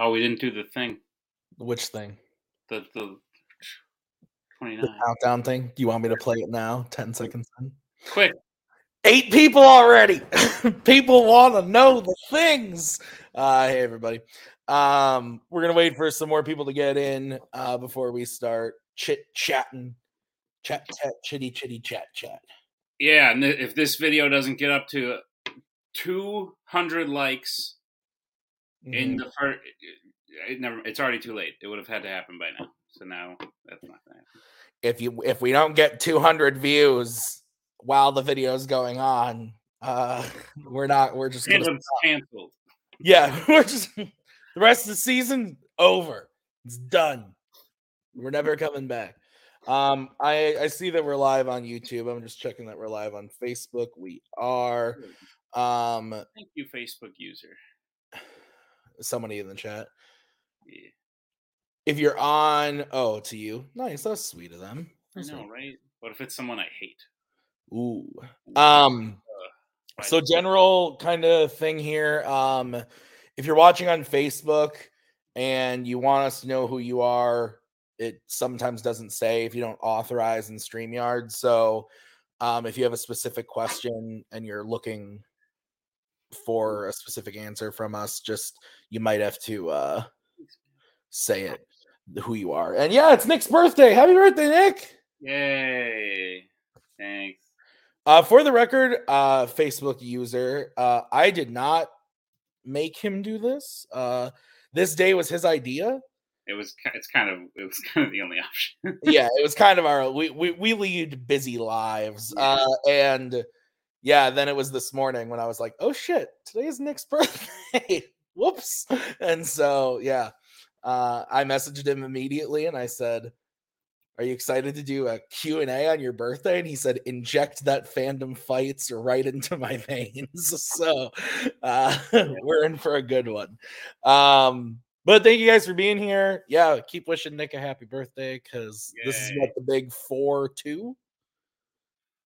Oh, we didn't do the thing. Which thing? The the twenty The countdown thing. Do you want me to play it now? 10 seconds in. Quick. Eight people already. people want to know the things. Uh, hey, everybody. Um, we're going to wait for some more people to get in uh, before we start chit chatting. Chat, chat, chitty, chitty, chat, chat. Yeah, and if this video doesn't get up to two hundred likes in the first, it never. It's already too late. It would have had to happen by now. So now that's not gonna happen. if you if we don't get 200 views while the video is going on, uh, we're not. We're just canceled. Yeah, we're just the rest of the season over. It's done. We're never coming back. Um, I I see that we're live on YouTube. I'm just checking that we're live on Facebook. We are. Um, Thank you, Facebook user. Somebody in the chat. Yeah, If you're on, oh, to you, nice. That's sweet of them. I know, sweet. right? What if it's someone I hate? Ooh. Um. So general kind of thing here. Um, if you're watching on Facebook and you want us to know who you are, it sometimes doesn't say if you don't authorize in StreamYard. So um, if you have a specific question and you're looking for a specific answer from us, just you might have to uh say it who you are. And yeah, it's Nick's birthday. Happy birthday, Nick. Yay! Thanks. Uh, for the record, uh, Facebook user, uh, I did not make him do this. Uh, this day was his idea. It was. It's kind of. It was kind of the only option. Yeah, it was kind of our we we, we lead busy lives. Uh, and yeah, then it was this morning when I was like, oh shit, today is Nick's birthday. Whoops. And so yeah, uh, I messaged him immediately and I said. Are you excited to do a Q&A on your birthday? And he said, inject that fandom fights right into my veins. So uh, we're in for a good one. Um, but thank you guys for being here. Yeah, keep wishing Nick a happy birthday because this is what the big four two.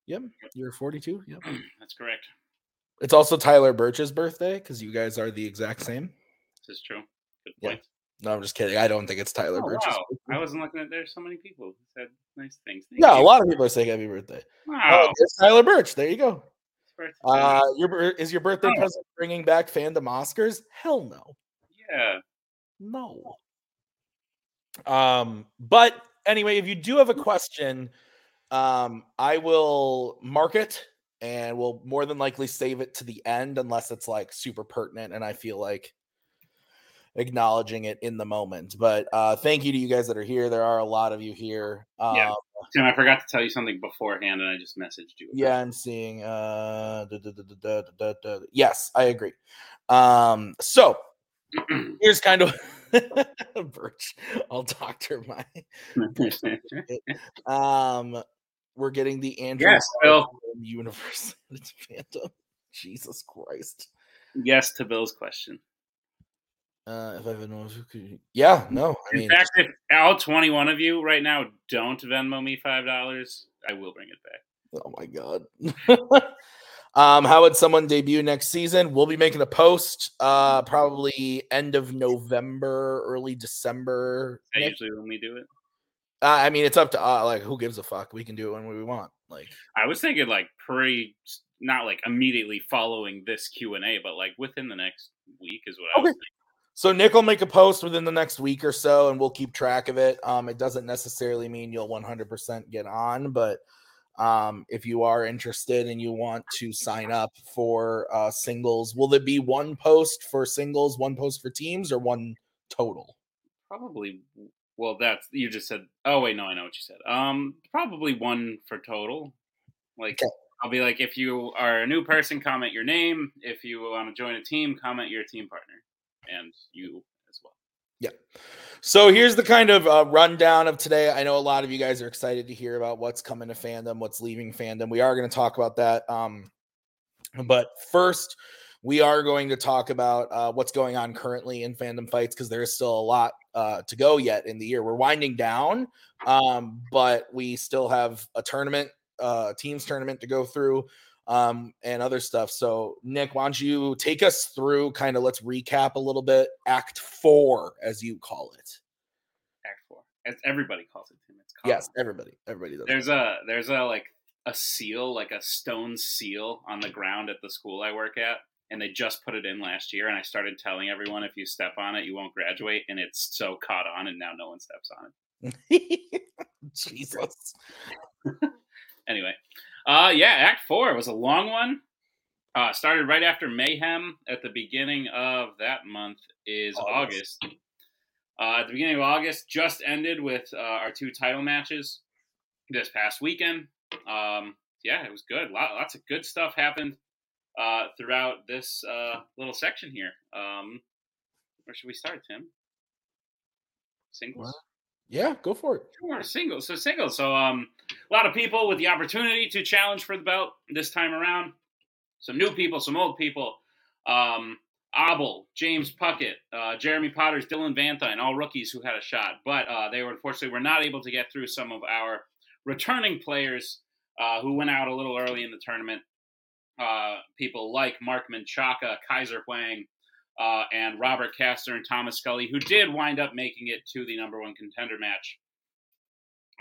Yep, you're 42. Yep. That's correct. It's also Tyler Birch's birthday because you guys are the exact same. This is true. Good Yeah. point. No, I'm just kidding. I don't think it's Tyler Oh, Birch's. wow. birthday. I wasn't looking at. There's so many people who said nice things. Thank Yeah, a lot of people are saying happy birthday. Oh, Wow. there's Tyler Birch. There you go. Uh, your is your birthday Oh. present bringing back fandom Oscars? Hell no. yeah. No. Um, but anyway, if you do have a question, um, I will mark it and we'll more than likely save it to the end unless it's like super pertinent and I feel like acknowledging it in the moment. But uh, thank you to you guys that are here. There are a lot of you here. Um, yeah. Tim, I forgot to tell you something beforehand and I just messaged you. Yeah, I'm seeing. Uh, yes, I agree. Um, so here's kind of. Birch, I'll doctor my. um, we're getting the Andrew Yes. Garfield universe It's fandom. Jesus Christ. yes to Bill's question. Uh, if I have no, yeah, no. I In mean, fact, if all 21 of you right now don't Venmo me five dollars, I will bring it back. oh my god. um, how would someone debut next season? We'll be making a post, uh, probably end of November, early December. Usually when we do it. Uh, I mean, it's up to uh, like who gives a fuck. We can do it when we want. Like, I was thinking like pre, not like immediately following this Q and A, but like within the next week is what I was Okay. So Nick will make a post within the next week or so, and we'll keep track of it. Um, it doesn't necessarily mean you'll 100% get on, but um, if you are interested and you want to sign up for uh, singles, will there be one post for singles, one post for teams, or one total? Probably. Well, that's you just said. Oh wait, no, I know what you said. Um, probably one for total. Like Okay. I'll be like, if you are a new person, comment your name. If you want to join a team, comment your team partner, and you as well. Yeah. So here's the kind of uh, rundown of today. I know a lot of you guys are excited to hear about what's coming to fandom, what's leaving fandom. We are going to talk about that. Um, but first, we are going to talk about uh, what's going on currently in fandom fights because there is still a lot uh, to go yet in the year. We're winding down, um, but we still have a tournament, uh, teams tournament to go through. um, and other stuff. So, Nick, why don't you take us through kind of let's recap a little bit Act Four, as you call it. Act Four. It's, everybody calls it Tim. It's yes, everybody. Everybody does. There's a there's a like a seal, like a stone seal, on the ground at the school I work at, and they just put it in last year. And I started telling everyone if you step on it, you won't graduate, and it's so caught on, and now no one steps on it. Jesus. anyway, uh, yeah, Act Four was a long one. Uh, started right after Mayhem at the beginning of that month is August. August. Uh, at the beginning of August, just ended with uh, our two title matches this past weekend. Um, yeah, it was good. lots of good stuff happened uh, throughout this uh, little section here. Um, where should we start, Tim? Singles. Yeah, go for it. Sure, singles. So singles. So um, a lot of people with the opportunity to challenge for the belt this time around. Some new people, some old people. Um, Abel, James Puckett, uh, Jeremy Potters, Dylan Vantine, all rookies who had a shot, but uh, they were unfortunately were not able to get through some of our returning players uh, who went out a little early in the tournament. Uh, people like Mark Menchaca, Kaiser Huang, uh, and Robert Castor and Thomas Scully, who did wind up making it to the number one contender match.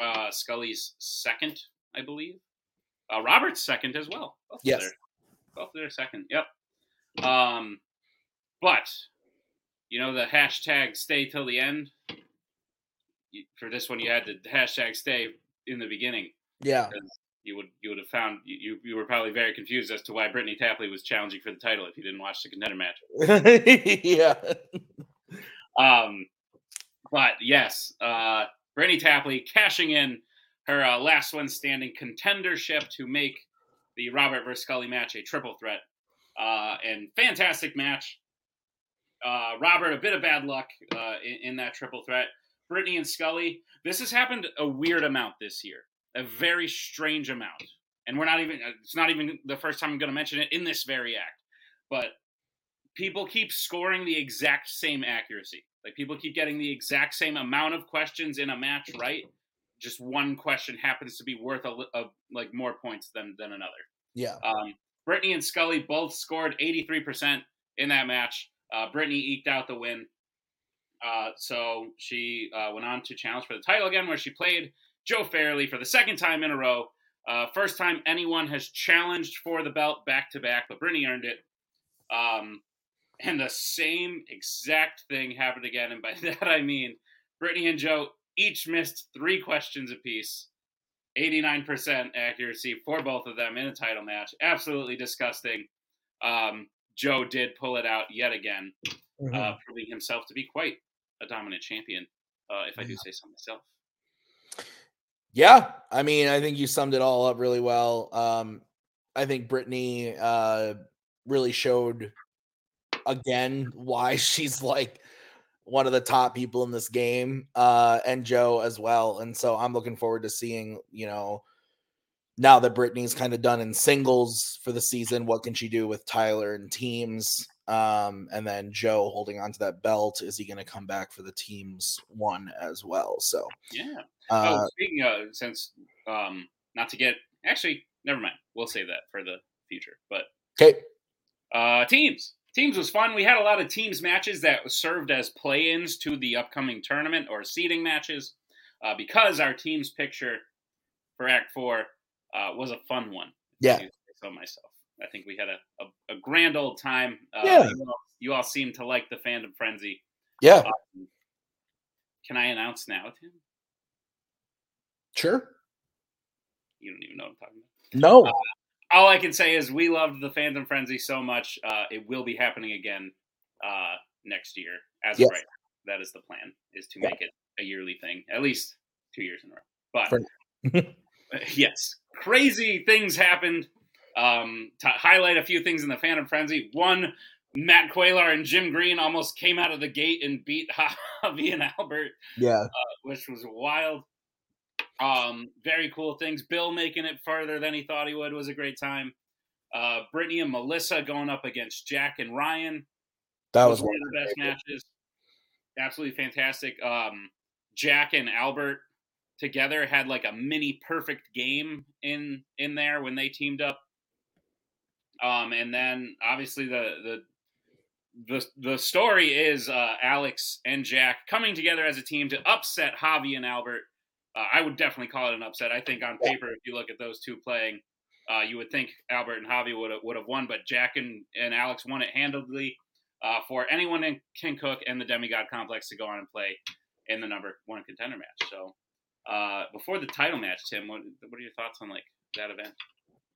Uh, Scully's second, I believe. Uh, Robert's second as well. Both yes. both their second. Yep. Um, but you know the hashtag stay till the end. For this one, you had to hashtag stay in the beginning. Yeah. You would you would have found you you were probably very confused as to why Brittany Tapley was challenging for the title if you didn't watch the contender match. yeah. Um, but yes, uh, Brittany Tapley cashing in her uh, last one standing contendership to make the Robert versus Scully match a triple threat. Uh, and fantastic match. Uh, Robert, a bit of bad luck uh, in, in, that triple threat. Brittany and Scully, this has happened a weird amount this year, a very strange amount. And we're not even, uh, it's not even the first time I'm going to mention it in this very act. But people keep scoring the exact same accuracy. Like people keep getting the exact same amount of questions in a match right. Just one question happens to be worth a, a like more points than than another. Yeah. Um, Brittany and Scully both scored 83% in that match. Uh, Brittany eked out the win. Uh, so she uh, went on to challenge for the title again, where she played Joe Fairley for the second time in a row. Uh, first time anyone has challenged for the belt back to back, but Brittany earned it. Um, and the same exact thing happened again. And by that I mean Brittany and Joe each missed three questions apiece. 89% accuracy for both of them in a title match. Absolutely disgusting. Um, Joe did pull it out yet again, mm-hmm. uh, proving himself to be quite a dominant champion, uh, if I do say so myself. Yeah, I mean, I think you summed it all up really well. Um, I think Brittany uh, really showed again why she's like one of the top people in this game, uh, and Joe as well. And so I'm looking forward to seeing, you know, now that Brittany's kind of done in singles for the season, what can she do with Tyler and teams? Um, and then Joe holding on to that belt. Is he going to come back for the teams one as well? So, yeah. Uh, oh, speaking of, since, um, not to get, actually, never mind. We'll save that for the future. But, okay. Uh, teams. Teams was fun. We had a lot of teams matches that served as play ins to the upcoming tournament or seeding matches uh, because our teams picture for Act 4 uh, was a fun one. Yeah. So myself, I think we had a, a, a grand old time. Uh, yeah. You all, you all, seem to like the fandom frenzy. Yeah. Um, can I announce now, Tim? Sure. You don't even know what I'm talking about. No. Uh, all I can say is we loved the fandom frenzy so much. Uh, it will be happening again uh, next year. As yes. of right, that is the plan: is to yeah. make it a yearly thing, at least two years in a row. But yes, crazy things happened. Um, to highlight a few things in the Fandom Frenzy, one, Matt Quaylar and Jim Green almost came out of the gate and beat Javi and Albert. Yeah, uh, which was wild. Um, very cool things. Bill making it further than he thought he would was a great time. Uh, Brittany and Melissa going up against Jack and Ryan. That was, was one of the best matches. Absolutely fantastic. Um, Jack and Albert together had like a mini perfect game in in there when they teamed up. Um, and then obviously the the the the story is uh, Alex and Jack coming together as a team to upset Javi and Albert. Uh, I would definitely call it an upset. I think on paper, if you look at those two playing, uh, you would think Albert and Javi would have, would have won, but Jack and, and Alex won it handily uh, for anyone in King Cook and the Demigod Complex to go on and play in the number one contender match. So uh, before the title match, Tim, what what are your thoughts on like that event?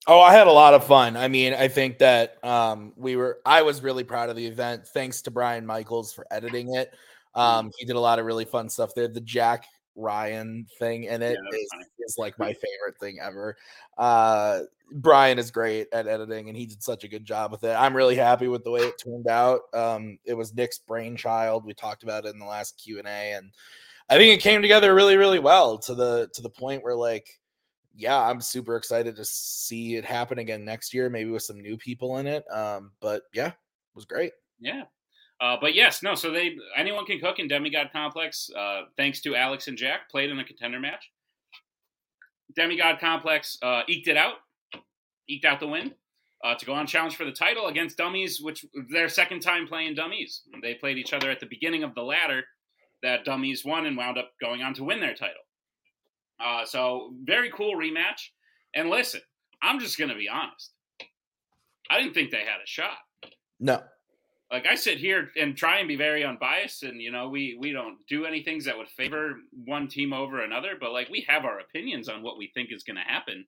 Oh, I had a lot of fun. I mean, I think that um, we were. I was really proud of the event. Thanks to Brian Michaels for editing it. Mm-hmm. Um, he did a lot of really fun stuff there. The Jack Ryan thing in it Yeah, is, is like my favorite thing ever. Uh, Brian is great at editing, and he did such a good job with it. I'm really happy with the way it turned out. Um, it was Nick's brainchild. We talked about it in the last Q and A, and I think it came together really, really well to the to the point where like, yeah, I'm super excited to see it happen again next year, maybe with some new people in it. Um, but yeah, it was great. Yeah. Uh, but yes, no. So they anyone can cook in Demigod Complex. Uh, thanks to Alex and Jack, played in a contender match. Demigod Complex uh, eked it out, eked out the win uh, to go on challenge for the title against Dummies, which their second time playing Dummies. They played each other at the beginning of the ladder. That Dummies won and wound up going on to win their title. Uh, so very cool rematch. And listen, I'm just gonna be honest. I didn't think they had a shot No, like I sit here and try and be very unbiased, and you know we we don't do any things that would favor one team over another, but like we have our opinions on what we think is going to happen,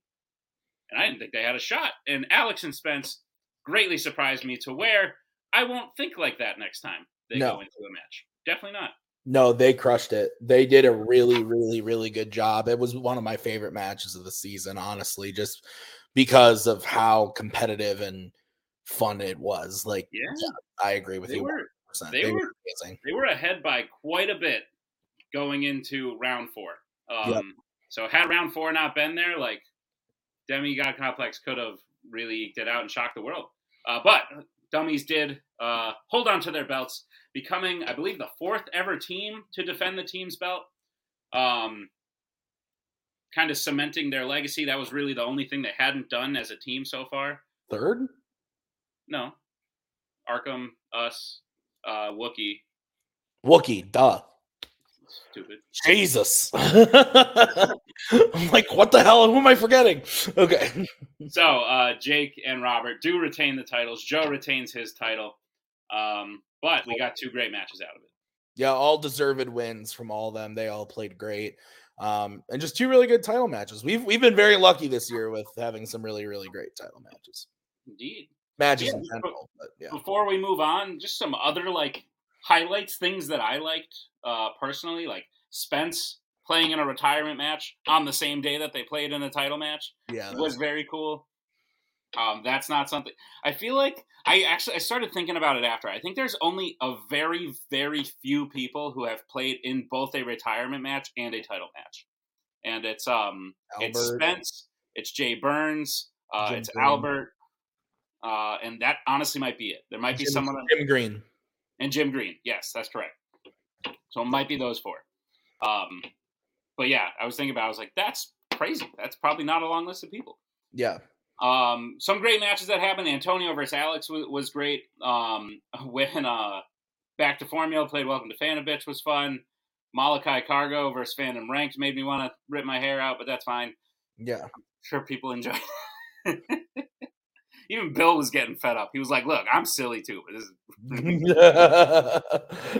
and I didn't think they had a shot. And Alex and Spence greatly surprised me to where I won't think like that next time they No. go into a match. Definitely not. No, they crushed it. They did a really, really, really good job. It was one of my favorite matches of the season, honestly, just because of how competitive and fun it was. Like, Yeah, I agree with they you. were 100%. they were- amazing. they were ahead by quite a bit going into round four. Um, Yep. So had round four not been there, like Demigod Complex could have really eked it out and shocked the world. Uh, but Dummies did uh, hold on to their belts, becoming, I believe, the fourth ever team to defend the team's belt. Um, kind of cementing their legacy. That was really the only thing they hadn't done as a team so far. Third? No, Arkham, us, uh, Wookie, Wookie, duh. stupid. Jesus. I'm like, what the hell? Who am I forgetting? Okay. So uh, Jake and Robert do retain the titles. Joe retains his title, um, but we got two great matches out of it. Yeah, all deserved wins from all of them. They all played great. Um, and just two really good title matches. We've we've been very lucky this year with having some really, really great title matches. Indeed. Matches Yeah, in general. But yeah. Before we move on, just some other like highlights, things that I liked uh, personally, like Spence playing in a retirement match on the same day that they played in a title match. Yeah. was very cool. Um, that's not something I feel like I actually I started thinking about it after. I think there's only a very very few people who have played in both a retirement match and a title match, and it's um it's Spence, it's Jay Burns, uh, it's Green. Albert, uh, and that honestly might be it. There might be Jim- someone Jim Green. and Jim Green. Yes, that's correct. So it might be those four. Um, but yeah, I was thinking about. it, I was like, that's crazy. That's probably not a long list of people. Yeah. Um, some great matches that happened. Antonio versus Alex was, was great. Um, when uh, Back to Formula played Welcome to Fandom Bitch was fun. Malachi Cargo versus Fandom Ranked made me want to rip my hair out, but that's fine. Yeah. sure people enjoy. Even Bill was getting fed up. He was like, "Look, I'm silly too, but this is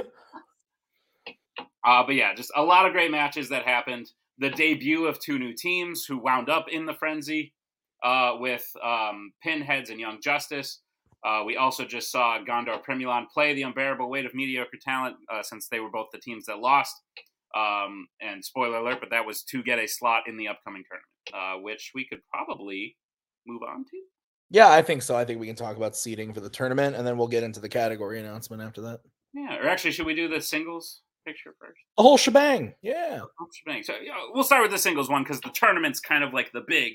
Uh, but yeah, just a lot of great matches that happened. The debut of two new teams who wound up in the frenzy uh, with um, Pinheads and Young Justice. Uh, we also just saw Gondor Primulon play the unbearable weight of mediocre talent uh, since they were both the teams that lost. Um, and spoiler alert, but that was to get a slot in the upcoming tournament, uh, which we could probably move on to. yeah, I think so. I think we can talk about seeding for the tournament and then we'll get into the category announcement after that. Yeah, or actually, should we do the singles picture first? A whole shebang. Yeah. Oh, shebang. So yeah, we'll start with the singles one because the tournament's kind of like the big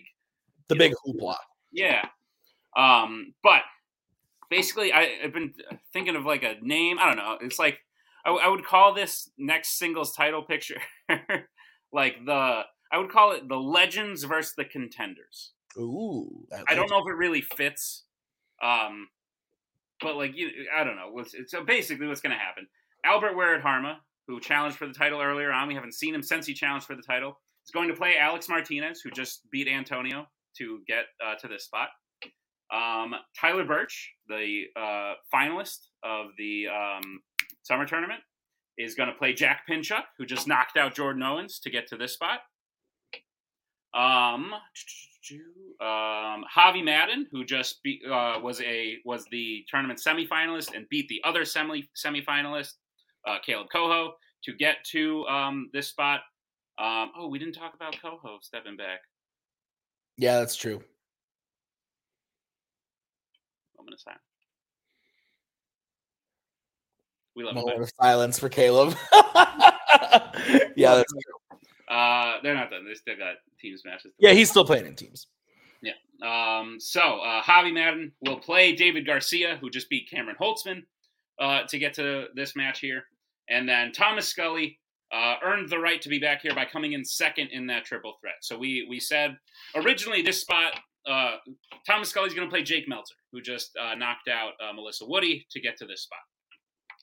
The big hoopla. Yeah. Um, but basically, I, I've been thinking of like a name. I don't know. It's like I, I would call this next singles title picture like the I would call it the Legends versus the Contenders. Ooh. I don't know if it really fits Um, but like you, I don't know. What's, so basically, what's going to happen? Albert Ware Harma, who challenged for the title earlier on, we haven't seen him since he challenged for the title. He's going to play Alex Martinez, who just beat Antonio to get uh, to this spot. Um, Tyler Birch, the uh, finalist of the um, summer tournament, is going to play Jack Pinchuk, who just knocked out Jordan Owens to get to this spot. Um, um, Javi Madden, who just be, uh, was a was the tournament semifinalist and beat the other semi semifinalist, uh, Caleb Coho, to get to um, this spot. Um, oh, we didn't talk about Coho stepping back. Yeah, that's true. Moment of silence. We love Moment of silence for Caleb. yeah, that's true. Uh, they're not done. They still got teams matches. Yeah, he's still playing in teams. Yeah. Um, so uh, Javi Madden will play David Garcia, who just beat Cameron Holtzman uh, to get to this match here, and then Thomas Scully uh, earned the right to be back here by coming in second in that triple threat. So we we said originally this spot uh, Thomas Scully's going to play Jake Meltzer, who just uh, knocked out uh, Melissa Woody to get to this spot.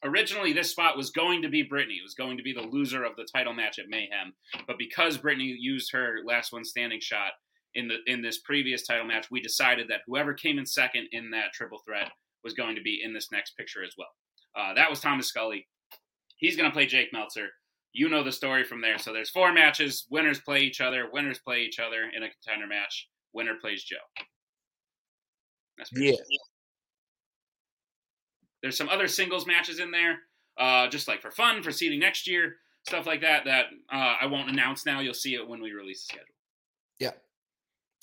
Originally, this spot was going to be Brittany. It was going to be the loser of the title match at Mayhem, but because Brittany used her last one standing shot in the in this previous title match, we decided that whoever came in second in that triple threat was going to be in this next picture as well. Uh, that was Thomas Scully. He's going to play Jake Meltzer. You know the story from there. So there's four matches. Winners play each other. Winners play each other in a contender match. Winner plays Joe. That's yeah. There's some other singles matches in there, uh, just like for fun, for seeding next year, stuff like that. That uh, I won't announce now. You'll see it when we release the schedule. Yeah,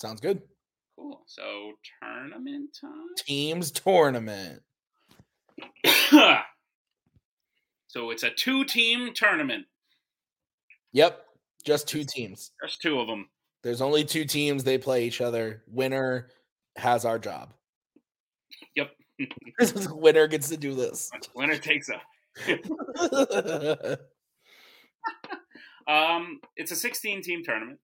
sounds good. Cool. So tournament time. Teams tournament. so it's a two-team tournament. Yep, just two teams. Just two of them. There's only two teams. They play each other. Winner has our job. Yep. winner gets to do this. Winner takes up. um, it's a 16 team tournament.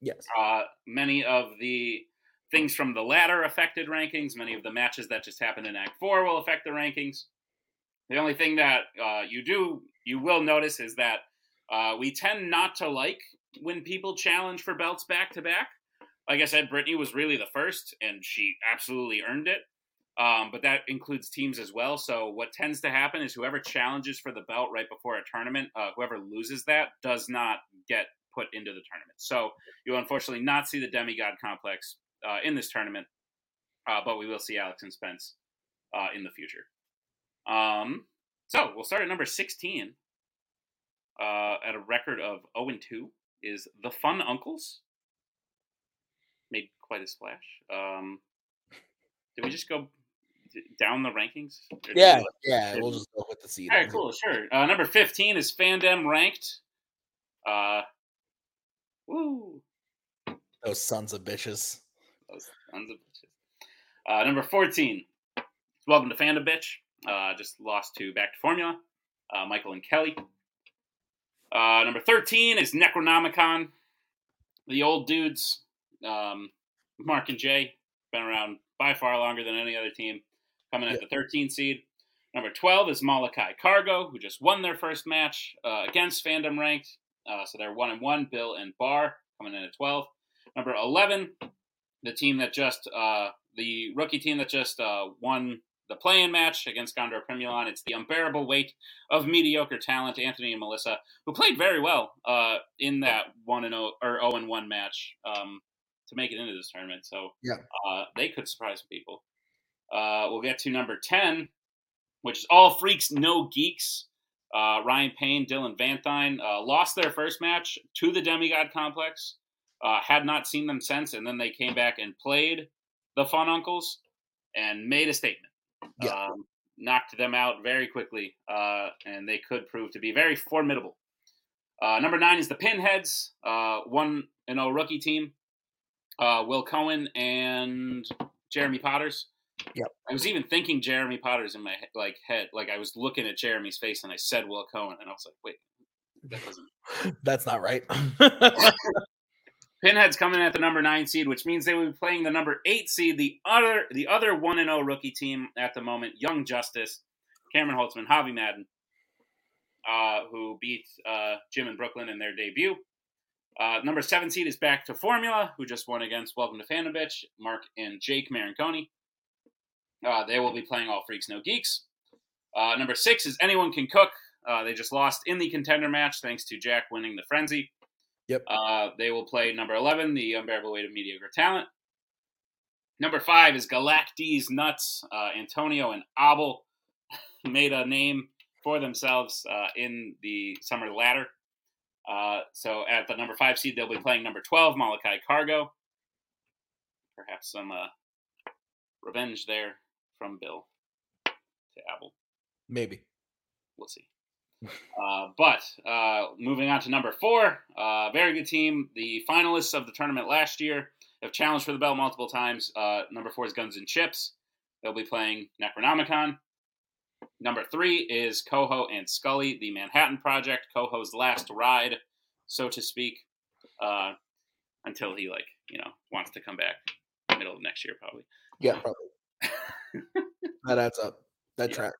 Yes. Uh, many of the things from the ladder affected rankings. Many of the matches that just happened in Act Four will affect the rankings. The only thing that uh, you do you will notice is that uh, we tend not to like when people challenge for belts back to back. Like I said, Brittany was really the first, and she absolutely earned it. Um, but that includes teams as well. So what tends to happen is whoever challenges for the belt right before a tournament, uh, whoever loses that does not get put into the tournament. So you will unfortunately not see the demigod complex uh, in this tournament, uh, but we will see Alex and Spence uh, in the future. Um, so we'll start at number 16 uh, at a record of 0 and 2 is the Fun Uncles. Made quite a splash. Um, did we just go down the rankings? Yeah, yeah, we'll just go with the seed. All right, cool, sure. Uh, number 15 is Fandom ranked. Uh, woo. Those sons of bitches. Those sons of bitches. Uh, number 14, Welcome to Fandom Bitch. Uh, just lost to Back to Formula. Uh, Michael and Kelly. Uh, number 13 is Necronomicon. The old dudes, um, Mark and Jay, been around by far longer than any other team, coming at the 13 seed. Number 12 is Molokai Cargo, who just won their first match uh, against Fandom Ranked. Uh, so they're 1 and 1. Bill and Bar coming in at 12. Number 11, the team that just, uh, the rookie team that just uh, won the play-in match against Gondor Primulon. It's the unbearable weight of mediocre talent, Anthony and Melissa, who played very well uh, in that one and zero or zero and one match um, to make it into this tournament. So yeah, uh, they could surprise people. Uh, we'll get to number ten, which is all freaks, no geeks. Uh, Ryan Payne, Dylan Vanthine uh, lost their first match to the Demigod Complex. Uh, had not seen them since, and then they came back and played the Fun Uncles and made a statement yeah. um, knocked them out very quickly, uh, and they could prove to be very formidable. Uh, number nine is the Pinheads, uh, one and zero rookie team. Uh, Will Cohen and Jeremy Potters. Yep. I was even thinking Jeremy Potters in my like head, like I was looking at Jeremy's face, and I said Will Cohen, and I was like, wait, that doesn't. That's not right. Pinhead's coming at the number nine seed, which means they will be playing the number eight seed, the other the other one and zero rookie team at the moment, Young Justice, Cameron Holtzman, Javi Madden, uh, who beat uh, Jim and Brooklyn in their debut. Uh, number seven seed is back to Formula, who just won against Welcome to Fandom Bitch, Mark and Jake Marinconi. Uh, they will be playing All Freaks No Geeks. Uh, number six is Anyone Can Cook. Uh, they just lost in the contender match thanks to Jack winning the frenzy. Yep. Uh, they will play number 11, the unbearable weight of mediocre talent. Number five is Galactes Nuts. Uh, Antonio and Abel made a name for themselves uh, in the summer ladder. Uh, so at the number five seed, they'll be playing number 12, Malachi Cargo. Perhaps some uh, revenge there from Bill to Abel. Maybe. We'll see. Uh, but uh, moving on to number four, uh, very good team. The finalists of the tournament last year have challenged for the belt multiple times. Uh, number four is Guns and Chips. They'll be playing Necronomicon. Number three is Coho and Scully, the Manhattan Project, Coho's last ride, so to speak, uh, until he like you know wants to come back middle of next year probably. Yeah, probably. that adds up. That Yeah. tracks.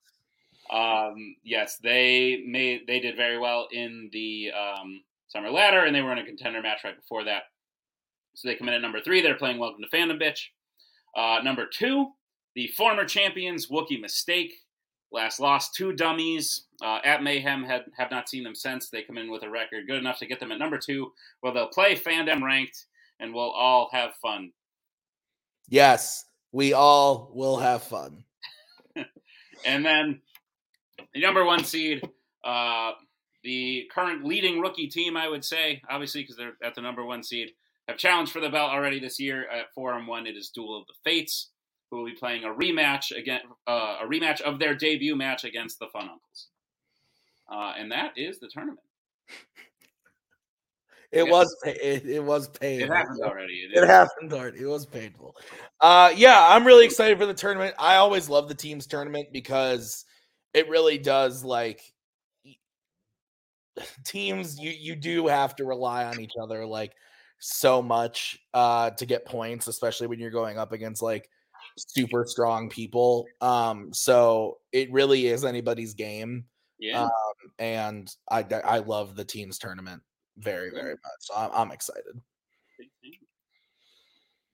Um, yes, they made they did very well in the um, summer ladder, and they were in a contender match right before that. So they come in at number three. They're playing Welcome to Fandom Bitch. Uh, number two, the former champions Wookie Mistake. Last lost to dummies uh, at Mayhem. Had have not seen them since. They come in with a record good enough to get them at number two. Well, they'll play Fandom ranked, and we'll all have fun. Yes, we all will have fun. And then the number one seed, uh, the current leading rookie team, I would say, obviously because they're at the number one seed, have challenged for the belt already this year at four and one. It is Duel of the Fates, who will be playing a rematch again, uh, a rematch of their debut match against the Fun Uncles, uh, and that is the tournament. It Yeah. was it, it was painful. It happened already. It is. happened already. It was painful. Uh yeah, I'm really excited for the tournament. I always love the teams tournament because it really does like teams you you do have to rely on each other like so much uh to get points, especially when you're going up against like super strong people. Um so it really is anybody's game Yeah. um, and I I love the teams tournament very very much. So I'm, I'm excited.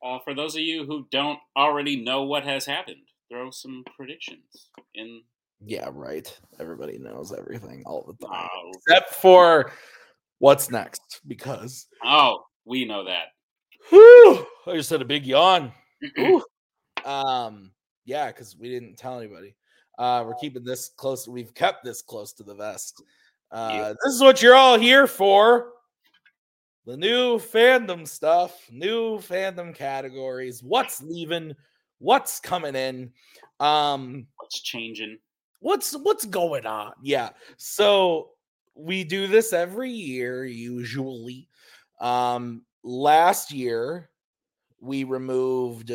Uh, for those of you who don't already know what has happened, throw some predictions in. Yeah, right. Everybody knows everything all the time, Oh, except for what's next. Because oh, we know that. whew, I just had a big yawn. Um, yeah, because we didn't tell anybody. Uh, we're keeping this close. We've kept this close to the vest. Uh, this is what you're all here for. The new fandom stuff, new fandom categories. What's leaving? What's coming in? Um, What's changing? What's what's going on? Yeah so we do this every year usually. Um last year we removed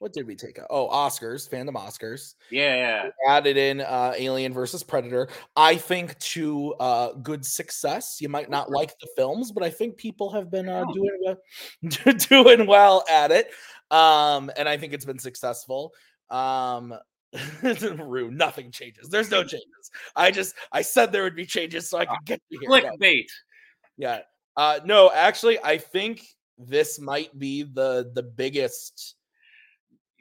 what did we take out? Oh oscars fandom oscars. Yeah, added in uh alien versus predator. I think to uh good success you might not like the films but i think people have been uh, Oh. doing well doing well at it. Um and i think it's been successful. Um Rue, nothing changes there's no changes i just i said there would be changes so i could get you here clickbait. yeah uh no actually i think this might be the the biggest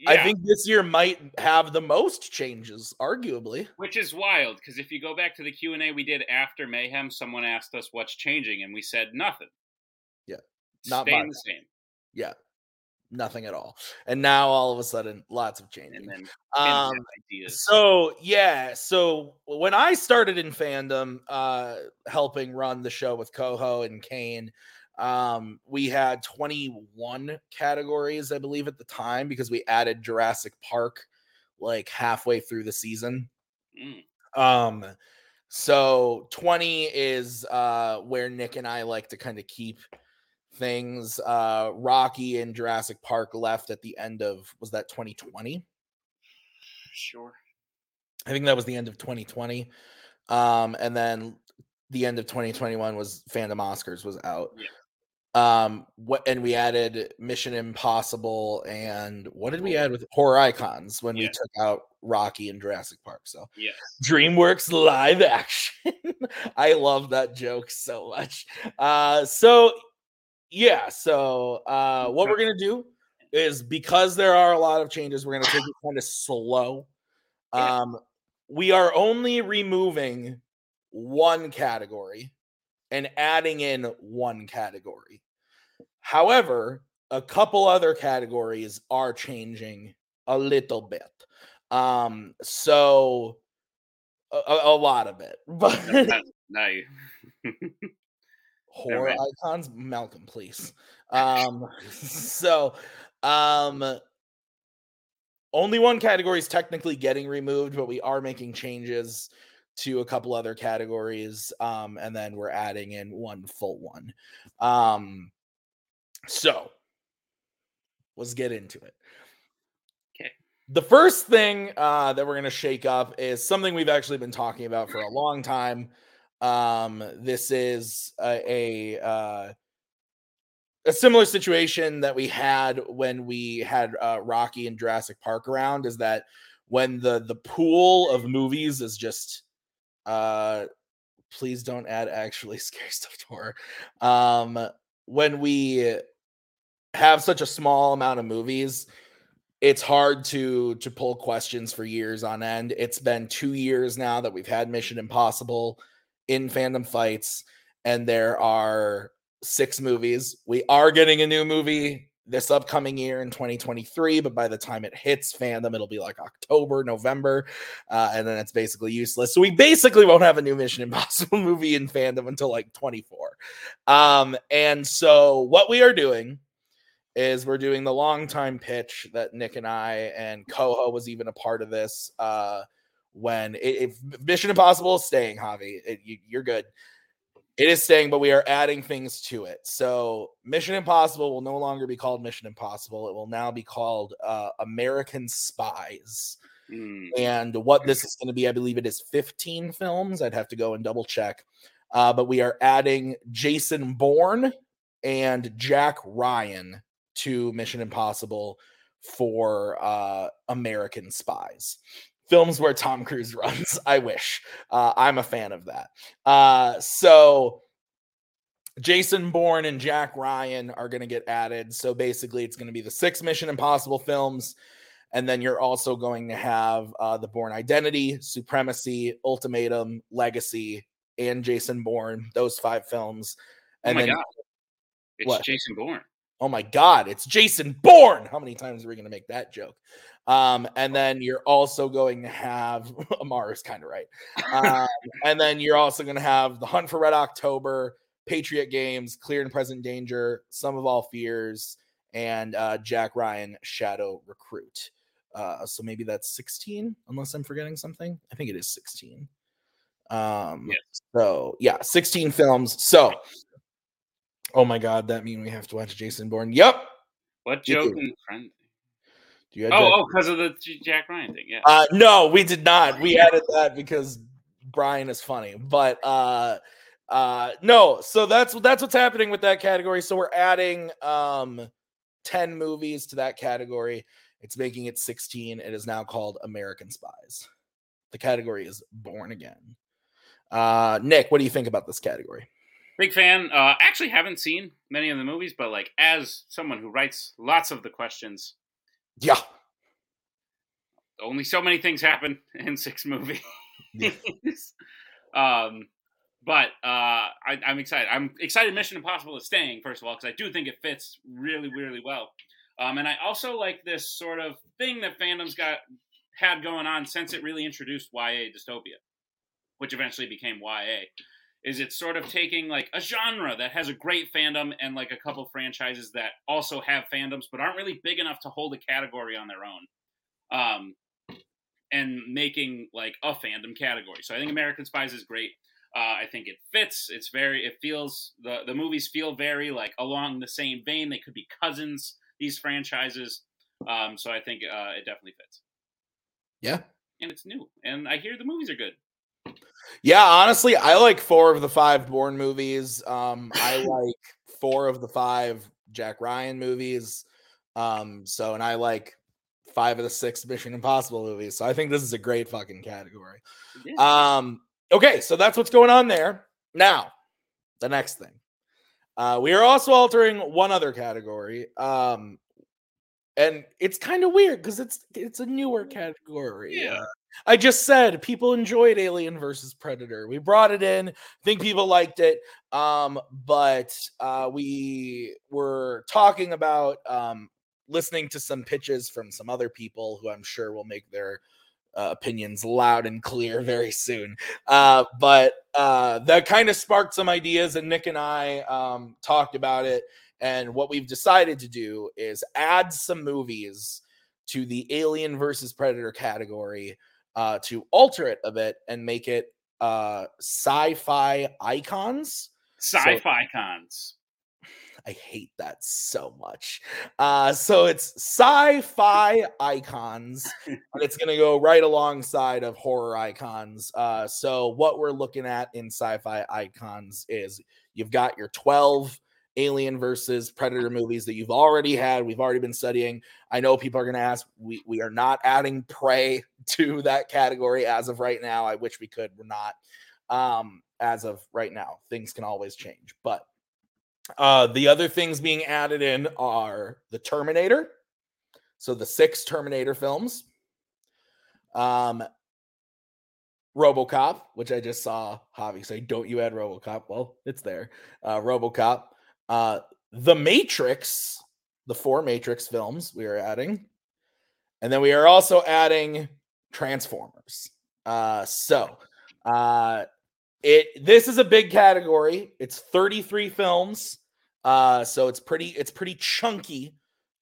I think this year might have the most changes, arguably. which is wild because if you go back to the Q and A we did after Mayhem, someone asked us what's changing, and we said nothing. Yeah, not staying the same. Yeah, nothing at all. And now all of a sudden, lots of changes. And then Um, ideas. so yeah, so when I started in fandom, uh, helping run the show with Coho and Kane, um, we had 21 categories, I believe, at the time because we added Jurassic Park like halfway through the season. Mm, Um, so 20 is uh where Nick and I like to kind of keep things. Uh Rocky and Jurassic Park left at the end of was that 2020? sure. I think that was the end of 2020. Um, and then the end of 2021 was Fandom Oscars was out. Yeah. Um, what and we added Mission Impossible and what did we add with horror icons when we took out Rocky and Jurassic Park? So Yes. DreamWorks live action. I love that joke so much. Uh, so yeah, so uh, what we're gonna do is because there are a lot of changes, we're gonna take it kind of slow. Um, we are only removing one category and adding in one category. However, a couple other categories are changing a little bit. Um, so a, a lot of it, but you. horror right. icons malcolm please um so um only one category is technically getting removed but we are making changes to a couple other categories um and then we're adding in one full one um so let's get into it Okay. the first thing uh that we're going to shake up is something we've actually been talking about for a long time um, this is a, a uh, a similar situation that we had when we had uh, Rocky and Jurassic Park around. Is that when the the pool of movies is just uh, please don't add actually scary stuff to horror. Um, when we have such a small amount of movies, it's hard to to pull questions for years on end. It's been two years now that we've had Mission Impossible in fandom fights, and there are six movies. We are getting a new movie this upcoming year in 2023, but by the time it hits fandom, it'll be like October, November, uh, and then it's basically useless. So we basically won't have a new Mission Impossible movie in fandom until like 24. Um, and so what we are doing is we're doing the long time pitch that Nick and I and Coho was even a part of this. Uh, when if Mission Impossible is staying, Javi, it, you, you're good. It is staying, but we are adding things to it. So Mission Impossible will no longer be called Mission Impossible. It will now be called uh, American Spies. Mm, And what this is going to be, I believe it is 15 films. I'd have to go and double check. Uh, but we are adding Jason Bourne and Jack Ryan to Mission Impossible for uh, American Spies. Films where Tom Cruise runs. I wish. Uh, I'm a fan of that. Uh, so Jason Bourne and Jack Ryan are going to get added. So basically, it's going to be the six Mission Impossible films. And then you're also going to have uh, the Bourne Identity, Supremacy, Ultimatum, Legacy, and Jason Bourne. Those five films. oh And my then, god. It's what? Jason Bourne. oh my God, it's Jason Bourne. How many times are we going to make that joke? Um, and then you're also going to have Amar is kind of right. Um, and then you're also going to have the Hunt for Red October, Patriot Games, Clear and Present Danger, Sum of All Fears, and uh, Jack Ryan Shadow Recruit. Uh, so maybe that's 16, unless I'm forgetting something. I think it is 16. Um, Yes. so yeah, 16 films. So, oh my God, that mean we have to watch Jason Bourne? Yep. What joke friend? Do you Oh, Jack- oh, because of the Jack Ryan thing. Yeah. Uh, no, we did not. We added that because Brian is funny. But uh, uh, no. So that's that's what's happening with that category. So we're adding um, ten movies to that category. It's making it sixteen. It is now called American Spies. The category is Bourne Again. Uh, Nick, what do you think about this category? Big fan. Uh, actually, haven't seen many of the movies, but like as someone who writes lots of the questions, Yeah, only so many things happen in six movies. Yeah. um, but uh, I, I'm excited. I'm excited. Mission Impossible is staying first of all because I do think it fits really, really well. Um, and I also like this sort of thing that fandom's got had going on since it really introduced YA dystopia, which eventually became YA. Is it's sort of taking like a genre that has a great fandom and like a couple franchises that also have fandoms but aren't really big enough to hold a category on their own. Um, and making like a fandom category. So I think American Spies is great. Uh, I think it fits. It's very. It feels the the movies feel very like along the same vein. They could be cousins. These franchises. Um, so I think uh, it definitely fits. yeah. And it's new. And I hear the movies are good. Yeah, honestly, I like four of the five Bourne movies. Um, I like four of the five Jack Ryan movies. Um, so and I like five of the six Mission Impossible movies. So I think this is a great fucking category. Yeah. Um, okay, so that's what's going on there. Now, the next thing. Uh, we are also altering one other category. Um, and it's kind of weird because it's it's a newer category. Yeah. Uh, I just said people enjoyed Alien versus Predator. We brought it in. Think people liked it. Um, but uh, we were talking about um, listening to some pitches from some other people who I'm sure will make their uh, opinions loud and clear very soon. Uh, but uh, that kind of sparked some ideas, and Nick and I um, talked about it. And what we've decided to do is add some movies to the Alien versus Predator category uh, to alter it a bit and make it uh, sci-fi icons. Sci-fi cons. I hate that so much. Uh, so it's sci-fi icons, and it's gonna go right alongside of horror icons. Uh, so what we're looking at in sci-fi icons is you've got your 12 Alien versus Predator movies that you've already had. We've already been studying. I know people are gonna ask. We we are not adding Prey to that category as of right now. I wish we could. We're not. Um, as of right now, things can always change, but uh, the other things being added in are the Terminator, so the six Terminator films, um, RoboCop, which I just saw Javi say, "Don't you add RoboCop?" Well, it's there. Uh, RoboCop, uh, The Matrix, the four Matrix films we are adding, and then we are also adding Transformers. Uh, so, uh, it this is a big category. It's 33 films. Uh so it's pretty it's pretty chunky.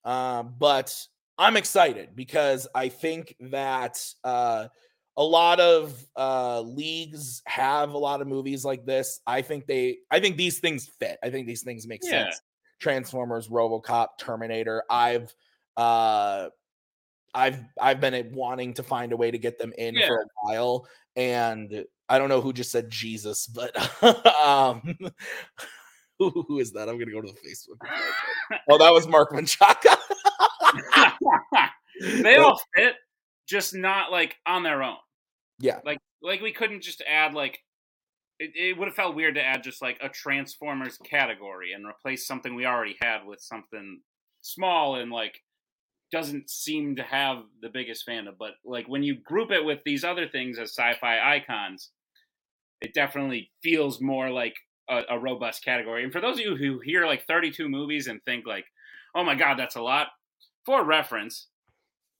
Uh, but I'm excited because I think that uh a lot of uh leagues have a lot of movies like this. I think they I think these things fit. I think these things make Yeah. sense. Transformers, RoboCop, Terminator. I've uh I've I've been wanting to find a way to get them in Yeah. for a while and I don't know who just said Jesus, but um who, who is that? I'm gonna go to the Facebook. oh, that was Mark Manchaka. they all fit, just not like on their own. yeah, Like like we couldn't just add like it, it would have felt weird to add just like a Transformers category and replace something we already had with something small and like doesn't seem to have the biggest fandom. But like when you group it with these other things as sci-fi icons, it definitely feels more like a, a robust category. And for those of you who hear like 32 movies and think like, oh my god, that's a lot. For reference,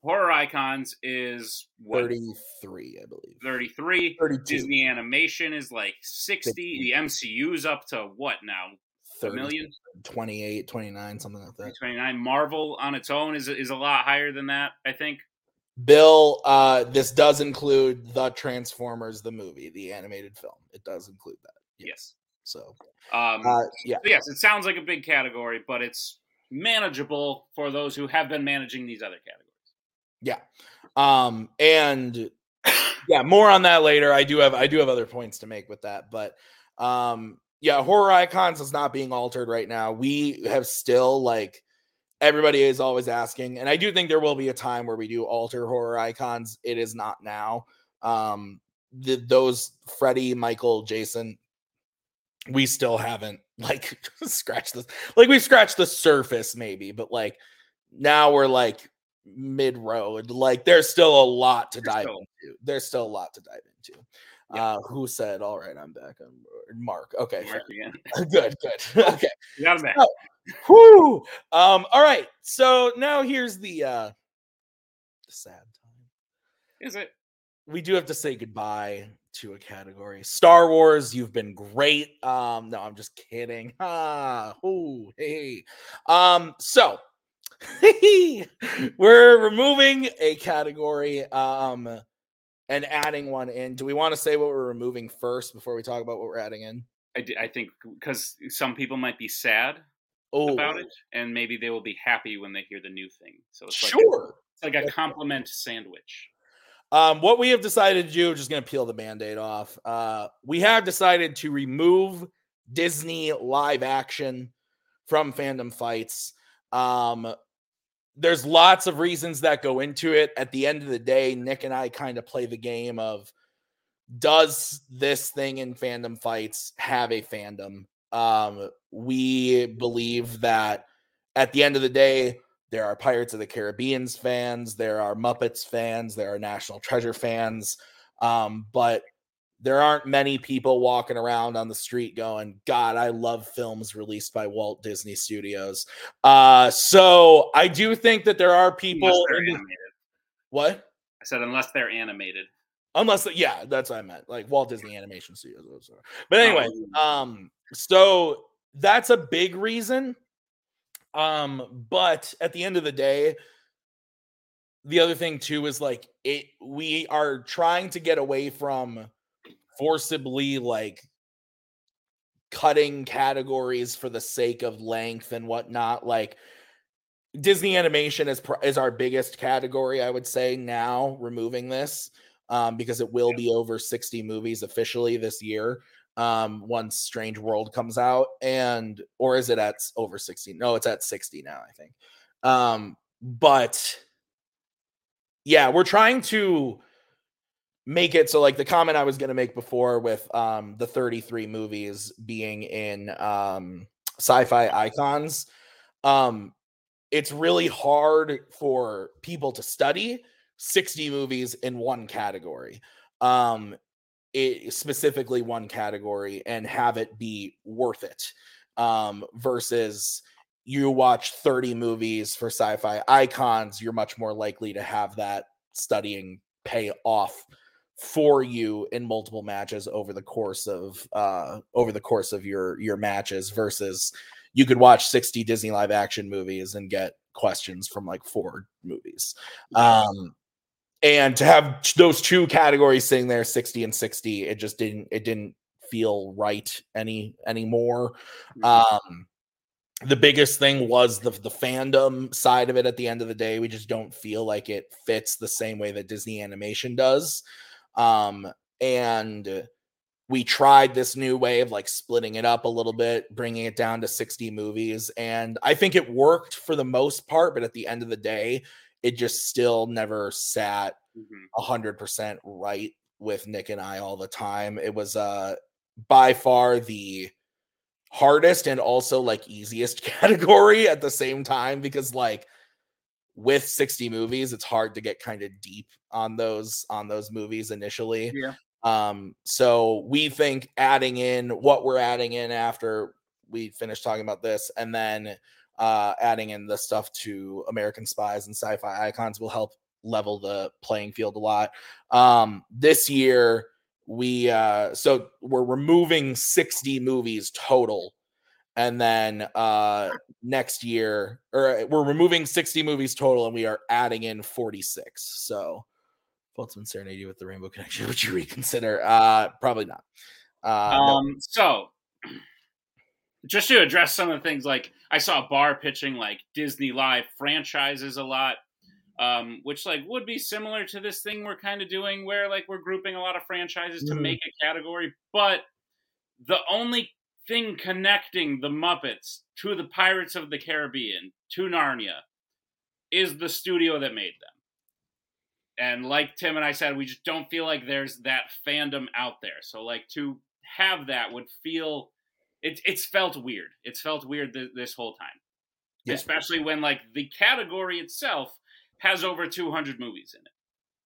horror icons is what 33, I believe. 33. 32. Disney animation is like 60. 60. The MCU's up to what now? A 30, million? 28, 29, something like that. 29. Marvel on its own is is a lot higher than that, I think. Bill, uh, this does include the Transformers, the movie, the animated film. It does include that. Yes. So, Um, uh, yeah, so yes, it sounds like a big category, but it's manageable for those who have been managing these other categories. Yeah. Um, and yeah, more on that later. I do have I do have other points to make with that, but um, yeah, horror icons is not being altered right now. We have still like everybody is always asking, and I do think there will be a time where we do alter horror icons. It is not now. Um, the, those Freddy, Michael, Jason, we still haven't like scratched this. Like we've scratched the surface, maybe, but like now we're like mid road. Like there's still a lot to There's dive still- into. There's still a lot to dive into. Yeah. Uh, who said, "All right, I'm back"? I'm Mark. Okay, Mark again. good, good. okay. You got him back. Oh. Whoo. Um. All right. So now here's the uh, the sad time. Is it? We do have to say goodbye to a category. Star Wars, you've been great. Um. No, I'm just kidding. Ah. Oh. Hey. Um. So. we're removing a category um and adding one in. Do we want to say what we're removing first before we talk about what we're adding in? I, d- I think because some people might be sad Oh, about it, and maybe they will be happy when they hear the new thing. So it's like a, sure. it's like a compliment sandwich. Um, what we have decided to do, just going to peel the band-aid off. Uh, we have decided to remove Disney live action from fandom fights. Um, there's lots of reasons that go into it. At the end of the day, Nick and I kind of play the game of does this thing in fandom fights have a fandom? Um, we believe that at the end of the day, there are Pirates of the Caribbean's fans, there are Muppets fans, there are National Treasure fans, um, but there aren't many people walking around on the street going, God, I love films released by Walt Disney Studios. Uh, so I do think that there are people. The, what? I said, unless they're animated. Unless, yeah, that's what I meant. Like Walt Disney Animation Studios. But anyway, oh. um, so that's a big reason. Um, but at the end of the day, the other thing too is like it we are trying to get away from forcibly like cutting categories for the sake of length and whatnot. Like Disney animation is is our biggest category, I would say now. Removing this um, because it will be over sixty movies officially this year um once strange world comes out and or is it at over 60 no it's at 60 now i think um but yeah we're trying to make it so like the comment i was going to make before with um the 33 movies being in um sci-fi icons um it's really hard for people to study 60 movies in one category um it specifically one category and have it be worth it um, versus you watch 30 movies for sci-fi icons you're much more likely to have that studying pay off for you in multiple matches over the course of uh over the course of your your matches versus you could watch 60 disney live action movies and get questions from like four movies. Um and to have those two categories sitting there 60 and 60 it just didn't it didn't feel right any anymore. Mm-hmm. um the biggest thing was the the fandom side of it at the end of the day. We just don't feel like it fits the same way that disney animation does um and we tried this new way of like splitting it up a little bit bringing it down to 60 movies and i think it worked for the most part but at the end of the day it just still never sat mm-hmm. a hundred percent right with Nick and I all the time. It was uh by far the hardest and also like easiest category at the same time because like with 60 movies it's hard to get kind of deep on those on those movies initially yeah um so we think adding in what we're adding in after we finish talking about this and then uh, adding in the stuff to American Spies and Sci-Fi Icons will help level the playing field a lot. Um, this year we uh, so we're removing 60 movies total and then uh next year or we're removing 60 movies total and we are adding in 46 so Fulton Serenity with the Rainbow Connection would you reconsider uh probably not uh um no. so just to address some of the things like I saw Bar pitching like Disney Live franchises a lot, um, which like would be similar to this thing we're kind of doing where like we're grouping a lot of franchises mm-hmm. to make a category. But the only thing connecting the Muppets to the Pirates of the Caribbean to Narnia is the studio that made them. And like Tim and I said, we just don't feel like there's that fandom out there. So like to have that would feel it, it's felt weird. It's felt weird th- this whole time, yeah. especially when like the category itself has over 200 movies in it.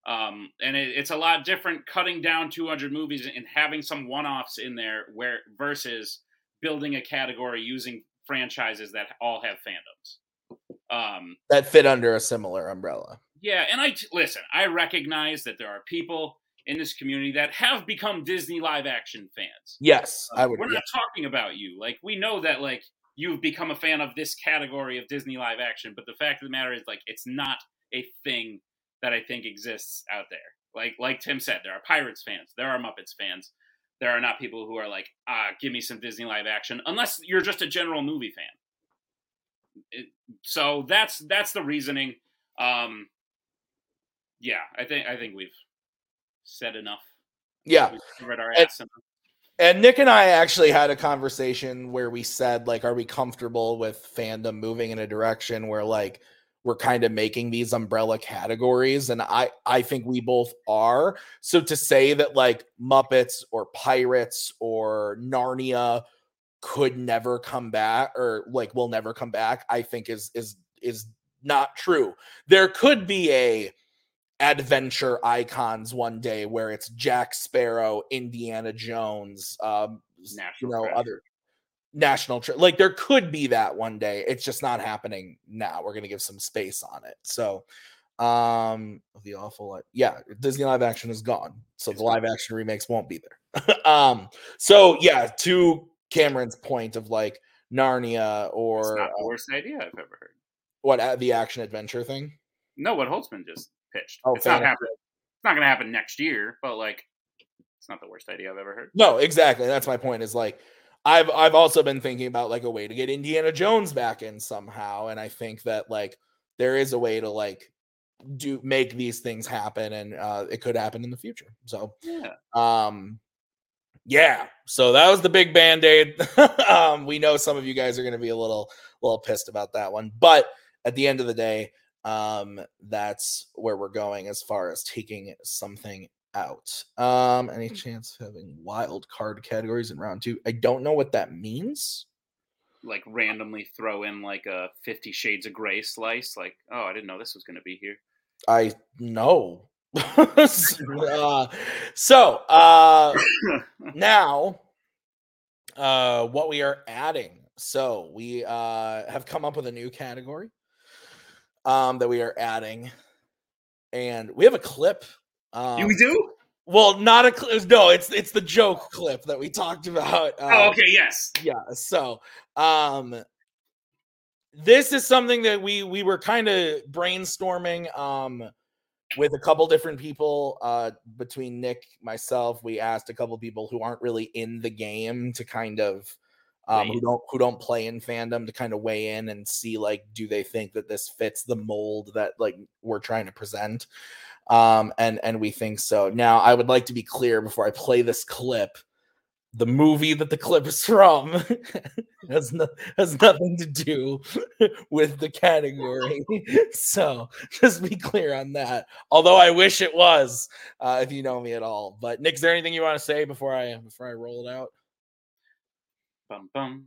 Um, and it, it's a lot different cutting down 200 movies and having some one-offs in there where versus building a category using franchises that all have fandoms um, that fit under a similar umbrella. Yeah, and I listen. I recognize that there are people in this community that have become Disney live action fans. Yes, uh, I would. We're not yeah. talking about you. Like we know that like you've become a fan of this category of Disney live action, but the fact of the matter is like it's not a thing that I think exists out there. Like like Tim said, there are Pirates fans, there are Muppets fans. There are not people who are like, ah, give me some Disney live action, unless you're just a general movie fan. It, so that's that's the reasoning. Um, yeah, I think I think we've said enough. Yeah. Read our ass and, And Nick and I actually had a conversation where we said, like, are we comfortable with fandom moving in a direction where like we're kind of making these umbrella categories? And I I think we both are. So to say that like Muppets or Pirates or Narnia could never come back or like will never come back, I think is is is not true. There could be a adventure icons one day where it's Jack Sparrow, Indiana Jones, um, National you know, treasure. other national tre- like there could be that one day. It's just not happening now. We're gonna give some space on it. So um the awful yeah disney live action is gone so the live action remakes won't be there um so yeah to cameron's point of like narnia It's or not uh, the worst idea I've ever heard. what uh, the action adventure thing No, what Holtzman just pitched. Oh, it's not happening. It's not to happen next year, but like, it's not the worst idea I've ever heard. No, exactly. That's my point. Is like I've I've also been thinking about like a way to get Indiana Jones back in somehow, and I think that like there is a way to like do make these things happen, and uh, it could happen in the future. So Yeah. um yeah so that was the big band-aid um we know some of you guys are going to be a little little pissed about that one but at the end of the day um that's where we're going as far as taking something out. Um any chance of having wild card categories in round two? I don't know what that means. Like randomly throw in like a Fifty Shades of Grey slice. Like, oh, I didn't know this was going to be here. i know uh, so uh now uh what we are adding. So we uh have come up with a new category um that we are adding and we have a clip um, we do? well not a clip no it's it's the joke clip that we talked about uh, oh, okay. Yes. yeah so um this is something that we we were kind of brainstorming um with a couple different people uh between nick myself we asked a couple people who aren't really in the game to kind of um who don't who don't play in fandom to kind of weigh in and see like do they think that this fits the mold that like we're trying to present um and and we think so now i would like to be clear before i play this clip the movie that the clip is from has no, has nothing to do with the category. so just be clear on that. Although I wish it was, uh, if you know me at all. But Nick, is there anything you want to say before I before I roll it out? Bum bum.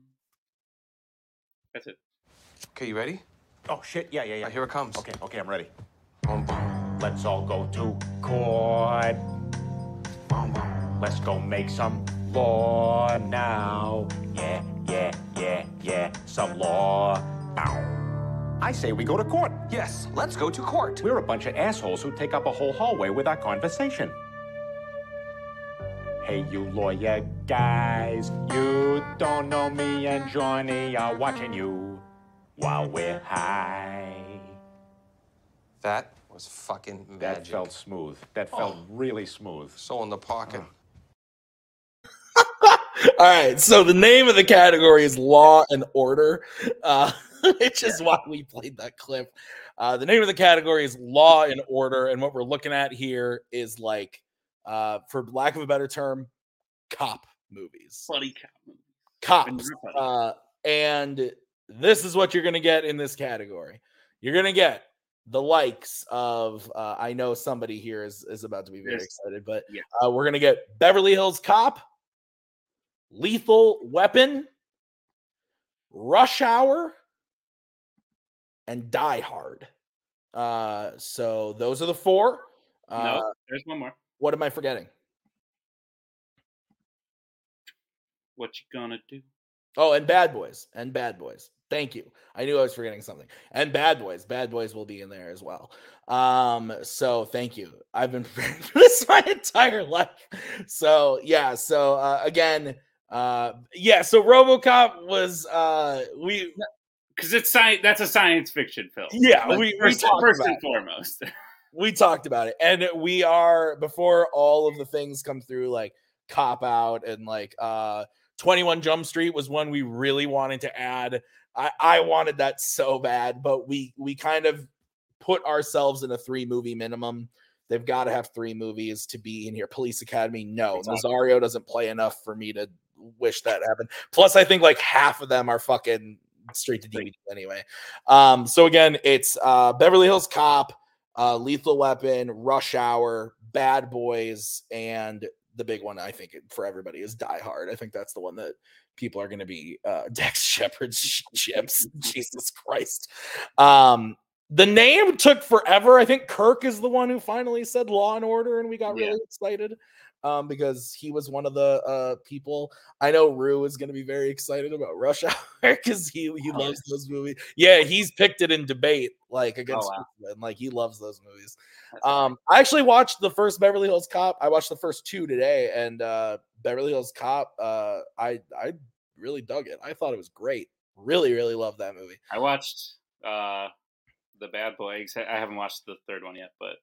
That's it. Okay, you ready? Oh shit! Yeah, yeah, yeah. Right, here it comes. Okay, okay, I'm ready. Boom, boom. Let's all go to court. Let's go make some law now. Yeah, yeah, yeah, yeah. Some law. Bow. I say we go to court. Yes, let's go to court. We're a bunch of assholes who take up a whole hallway with our conversation. Hey, you lawyer guys, you don't know me and Johnny are watching you while we're high. That was fucking That felt smooth. That felt really smooth. so in the pocket. All right. So the name of the category is Law and Order, uh, which is why we played that clip. Uh, the name of the category is Law and Order, and what we're looking at here is like, uh, for lack of a better term, cop movies. Bloody cow. cops. Uh, and this is what you're going to get in this category. You're going to get the likes of. Uh, I know somebody here is is about to be very Yes. excited, but Yes. uh, we're going to get Beverly Hills Cop, Lethal Weapon, Rush Hour, and Die Hard. Uh, so those are the four. Uh, no, there's one more. What am I forgetting? What you gonna do? Oh, and Bad Boys. And Bad Boys. Thank you. I knew I was forgetting something. And Bad Boys. Bad Boys will be in there as well. Um, so thank you. I've been preparing for this my entire life. So yeah, so uh again, uh yeah, so Robocop was uh we Because it's science. That's a science fiction film. yeah, Like, we, we first, talked first and foremost. we talked about it and we are before all of the things come through like cop out and like uh 21 jump street was one we really wanted to add i i wanted that so bad but we we kind of put ourselves in a three movie minimum They've got to have three movies to be in here. Police Academy, no. Exactly. Nazario doesn't play enough for me to wish that happened. Plus, I think like half of them are fucking straight to DVD anyway. Um, so again, it's uh Beverly Hills Cop, uh Lethal Weapon, Rush Hour, Bad Boys, and the big one I think for everybody is Die Hard. I think that's the one that people are going to be uh Dax Shepard's chips. Jesus Christ. Um the name took forever. I think Kirk is the one who finally said Law and Order, and we got Yeah. really excited um, because he was one of the uh, people. I know Rue is going to be very excited about Rush Hour because he he Oh, loves those movies. Yeah, he's picked it in debate like against wow. Superman. like he loves those movies. Um, I actually watched the first Beverly Hills Cop. I watched the first two today, and uh, Beverly Hills Cop. Uh, I I really dug it. I thought it was great. Really, really loved that movie. I watched uh the Bad Boys. I haven't watched the third one yet, but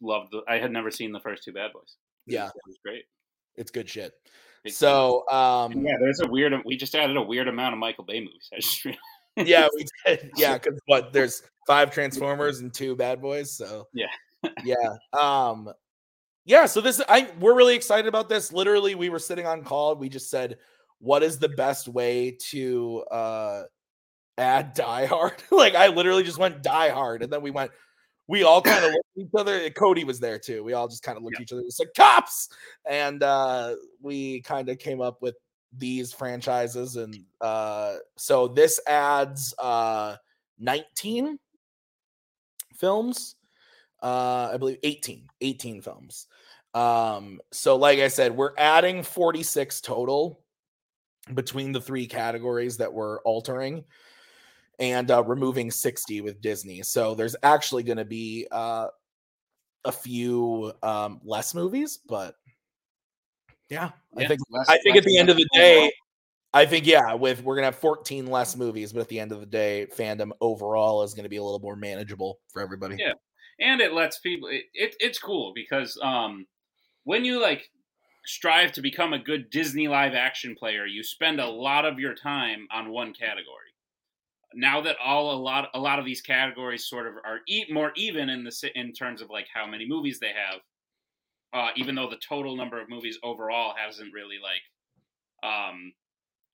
loved the. I had never seen the first two Bad Boys. It Yeah. was, it was great. It's good shit. Big So, fan. um, yeah, there's a weird. We just added a weird amount of Michael Bay movies. Just yeah, we did. Yeah, because what? There's five Transformers and two Bad Boys. So Yeah. yeah. Um, yeah. So this, I we're really excited about this. Literally, we were sitting on call. We just said, "What is the best way to uh add Die Hard?" like I literally just went Die Hard, and then we went. We all kind of looked at each other. Cody was there too. We all just kind of looked at each other. It's like cops, and uh, we kind of came up with these franchises and uh so this adds uh 19 films uh i believe 18 18 films um so like i said we're adding 46 total between the three categories that we're altering and uh removing 60 with disney so there's actually going to be uh a few um less movies but yeah i think less- I think at the end of the overall. day, I think yeah, with we're gonna have 14 less movies, but at the end of the day, fandom overall is gonna be a little more manageable for everybody. Yeah. and it lets people. It, it it's cool because um when you like strive to become a good Disney live action player, you spend a lot of your time on one category. Now that all a lot a lot of these categories sort of are e- more even in the in terms of like how many movies they have, uh, even though the total number of movies overall hasn't really like um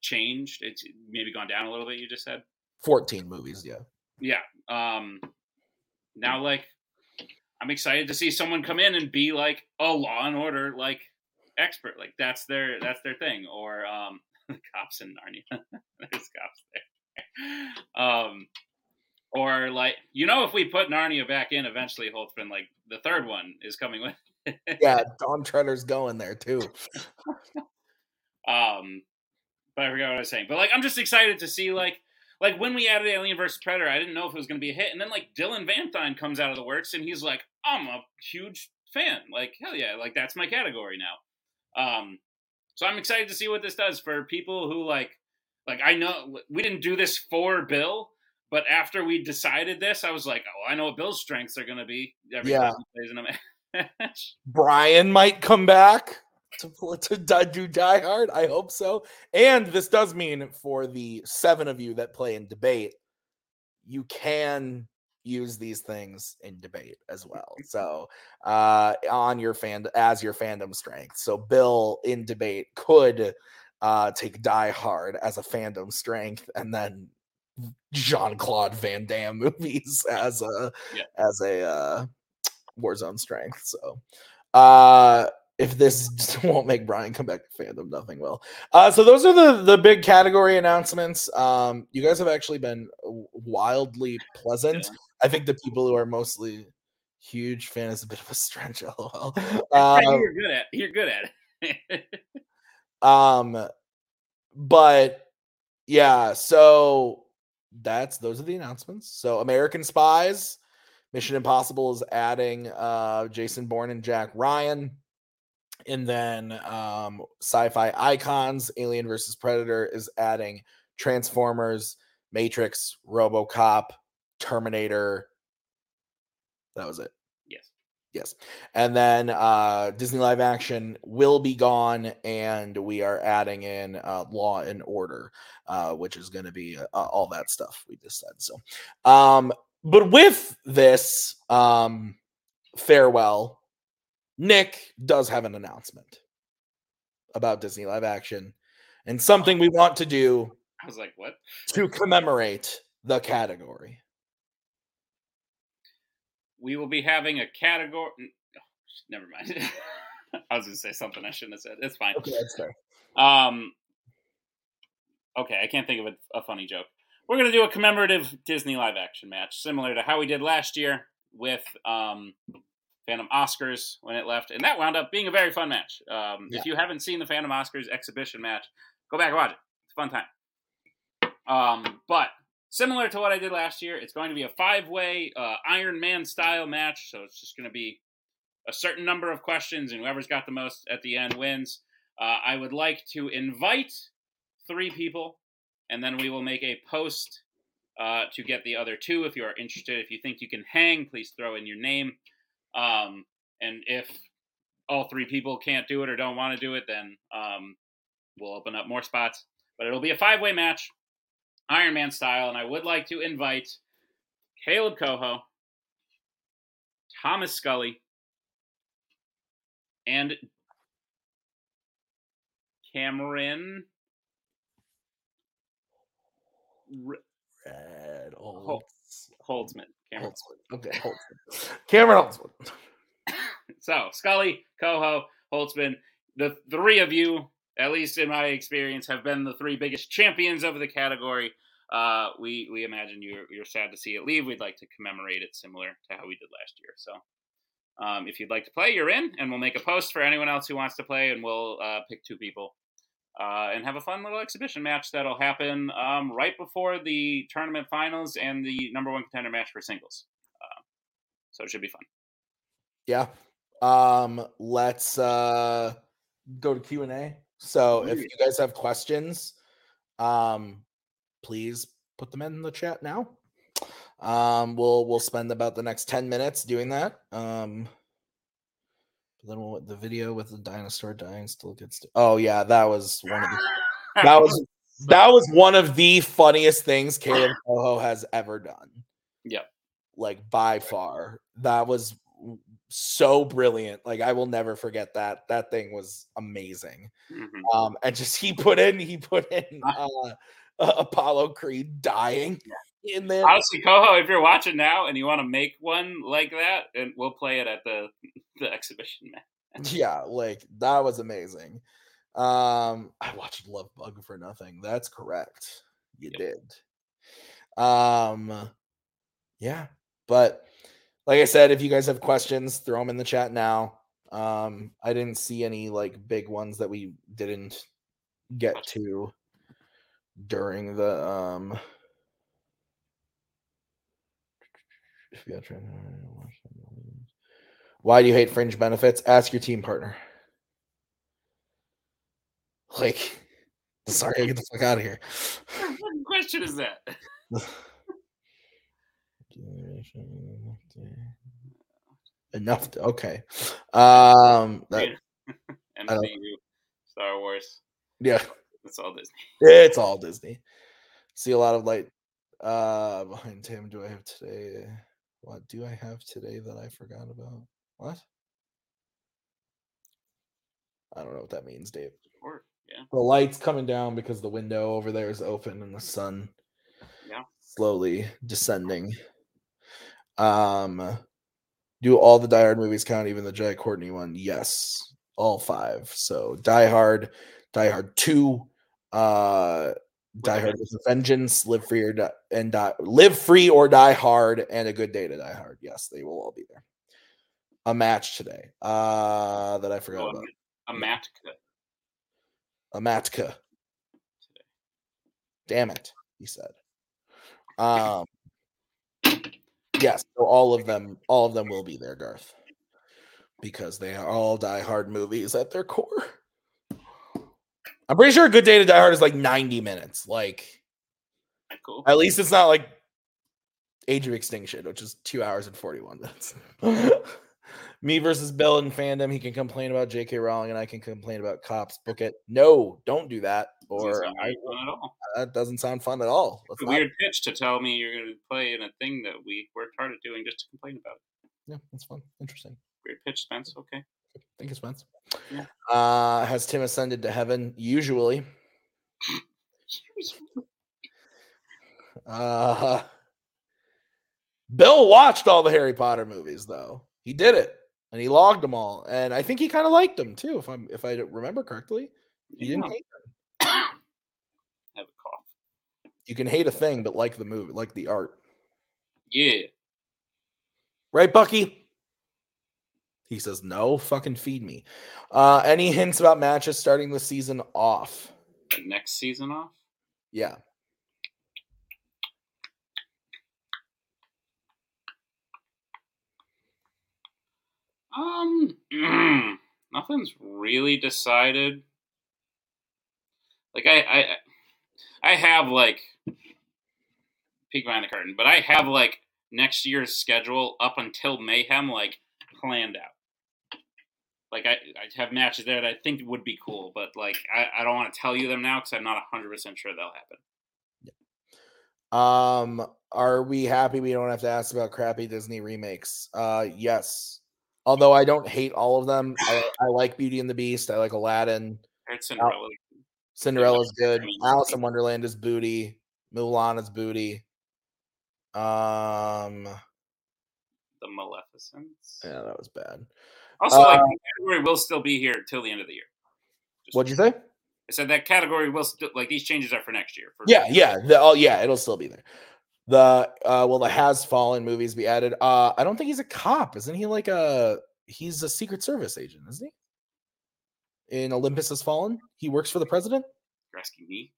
changed. It's maybe gone down a little bit. You just said. 14 movies, yeah. yeah um now like i'm excited to see someone come in and be like a law and order like expert like that's their that's their thing or um cops in narnia there's cops there um or like you know if we put narnia back in eventually holtzman like the third one is coming with Yeah, Don Tretter's going there too. Um, but I forgot what I was saying. But like, I'm just excited to see like, like when we added Alien vs Predator, I didn't know if it was going to be a hit, and then like Dylan Van Dyne comes out of the works, and he's like, I'm a huge fan. Like, hell yeah, like that's my category now. Um, so I'm excited to see what this does for people who like, like I know we didn't do this for Bill. But after we decided this, I was like, "Oh, I know what Bill's strengths are going to be." Every Yeah. plays in a match. Brian might come back to, to do Die Hard. I hope so. And this does mean for the seven of you that play in debate, you can use these things in debate as well. So uh on your fan as your fandom strength. So Bill in debate could uh take Die Hard as a fandom strength and then Jean-Claude Van Damme movies as a Yeah. as a uh Warzone strength. So uh if this won't make Brian come back to fandom, nothing will. Uh, so those are the the big category announcements. Um, you guys have actually been wildly pleasant. Yeah. I think the people who are mostly huge fan is a bit of a stretch. LOL. Um, you're good at. You're good at it. Um, but yeah, so that's those are the announcements. So American Spies, Mission Impossible is adding uh Jason Bourne and Jack Ryan. And then um sci-fi icons, Alien versus Predator is adding Transformers, Matrix, RoboCop, Terminator. That was it. Yes. And then uh Disney live action will be gone and we are adding in uh Law and Order uh which is going to be uh, all that stuff we just said. So um but with this um farewell, Nick does have an announcement about Disney live action and something we want to do I was like, what? to commemorate the category. We will be having a category. oh, never mind. I was going to say something I shouldn't have said. It's fine. Okay, that's fair. Um, okay, I can't think of a, a funny joke. We're going to do a commemorative Disney live action match, similar to how we did last year with um, Phantom Oscars when it left. And that wound up being a very fun match. Um, Yeah. If you haven't seen the Phantom Oscars exhibition match, go back and watch it. It's a fun time. Um, but similar to what I did last year, it's going to be a five way uh, Iron Man style match. So it's just going to be a certain number of questions, and whoever's got the most at the end wins. Uh, I would like to invite three people, and then we will make a post uh, to get the other two. If you are interested, if you think you can hang, please throw in your name. Um, and if all three people can't do it or don't want to do it, then um, we'll open up more spots. But it'll be a five way match, Iron Man style, and I would like to invite Caleb Coho, Thomas Scully, and Cameron R- Red Hol- Holtz. Holtzman. Cameron. Holtzman. Okay, Holtzman. Cameron Holtzman. So Scully, Coho, Holtzman, the three of you, at least in my experience, have been the three biggest champions of the category. Uh, we we imagine you're you're sad to see it leave. We'd like to commemorate it similar to how we did last year. So. Um, if you'd like to play, you're in, and we'll make a post for anyone else who wants to play, and we'll uh, pick two people uh, and have a fun little exhibition match that'll happen um, right before the tournament finals and the number one contender match for singles. Uh, so it should be fun. Yeah. Um, let's uh go to Q&A. So if you guys have questions, um please put them in the chat now. Um we'll we'll spend about the next 10 minutes doing that. Um then we'll the video with the dinosaur dying still gets to, Oh yeah, that was one of the that was that was one of the funniest things Caleb Coho has ever done. Yep. Like by far. That was so brilliant. Like I will never forget that. That thing was amazing. Mhm. Um and just he put in he put in uh uh, Apollo Creed dying in there. Honestly, Coho, if you're watching now and you want to make one like that, and we'll play it at the the exhibition match. Yeah, like that was amazing. Um, I watched Love Bug for nothing. That's correct. You Yep. did. Um, yeah, but like I said, if you guys have questions, throw them in the chat now. Um, I didn't see any like big ones that we didn't get to during the um. if you got trying to watch them. Why do you hate fringe benefits? Ask your team partner. Like, sorry, get the fuck out of here. What question is that? Enough. To, okay. Um. That, MCU, Star Wars. yeah. It's all Disney. It's all Disney. See a lot of light uh behind him. Do I have today? What do I have today that I forgot about? What? I don't know what that means, Dave. Or, yeah. The light's coming down because the window over there is open and the sun Yeah. slowly descending. Um do all the Die Hard movies count, even the Jai Courtney one? Yes, all five. So Die Hard, Die Hard 2, uh Die Hard with a Vengeance, Live Free or Die, and Die, Live Free or Die Hard, and A Good Day to Die Hard. Yes, they will all be there. A match today. Uh that I forgot Oh, about. a cut. A Matka. Damn it, he said. Um yes, so all of them, all of them will be there, Garth. Because they are all Die Hard movies at their core. I'm pretty sure a good day to die hard is like 90 minutes. Like Cool. at least it's not like Age of Extinction, which is two hours and 41 minutes. Me versus Bill in fandom. He can complain about J.K. Rowling, and I can complain about cops. Book it. No, don't do that. Doesn't Or I, at all. that doesn't sound fun at all. It's a weird pitch to tell me you're going to play in a thing that we worked hard at doing just to complain about. Yeah, that's fun. Interesting. Weird pitch, Spence. Okay. Thank you, Spence. Yeah. Uh, has Tim ascended to heaven? Usually. Uh, Bill watched all the Harry Potter movies, though. He did it, and he logged them all, and I think he kind of liked them too, if I'm if I remember correctly. He didn't hate them. Have a cough. You can hate a thing, but like the movie, like the art, Yeah. right, Bucky? He says, "No, fucking feed me." Uh, any hints about matches starting the season off? The next season off. Yeah. Um, nothing's really decided. Like I, I, I have like peek behind the curtain, but I have like next year's schedule up until Mayhem like planned out. Like I, I have matches there that I think would be cool, but like I, I don't want to tell you them now because I'm not hundred percent sure they'll happen. Um, are we happy we don't have to ask about crappy Disney remakes? Uh, yes. Although I don't hate all of them, I, I like Beauty and the Beast. I like Aladdin. Heard Cinderella, Cinderella's good. Alice in Wonderland is booty. Mulan is booty. Um, the Maleficents. yeah, that was bad. Also, like Uh, the category will still be here till the end of the year. Just- What'd you say? I said that category will still like these changes are for next year. For Yeah, yeah. The, oh, yeah. It'll still be there. The uh, will the Has Fallen movies be added? Uh, I don't think he's a cop. Isn't he like a? He's a Secret Service agent, isn't he? In Olympus Has Fallen, he works for the president. You're asking me.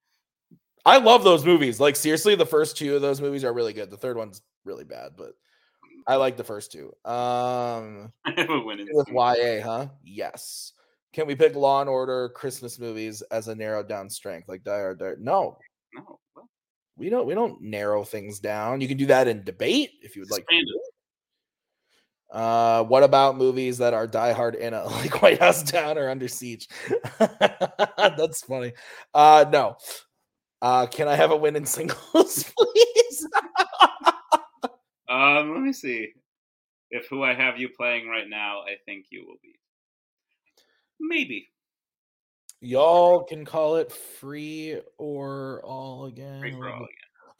I love those movies. Like seriously, the first two of those movies are really good. The third one's really bad, but I like the first two. Um, I have a win in with YA, huh? Yes. Can we pick Law and Order Christmas movies as a narrowed down strength, like Die Hard? Die- No, No, well, we don't. We don't narrow things down. You can do that in debate if you would like. Uh, what about movies that are Die Hard in a like White House Down or Under Siege? That's funny. Uh, no. Uh, can I have a win in singles, please? Um, let me see. If who I have you playing right now, I think you will be. Maybe Y'all can call it free or all again. free for all again.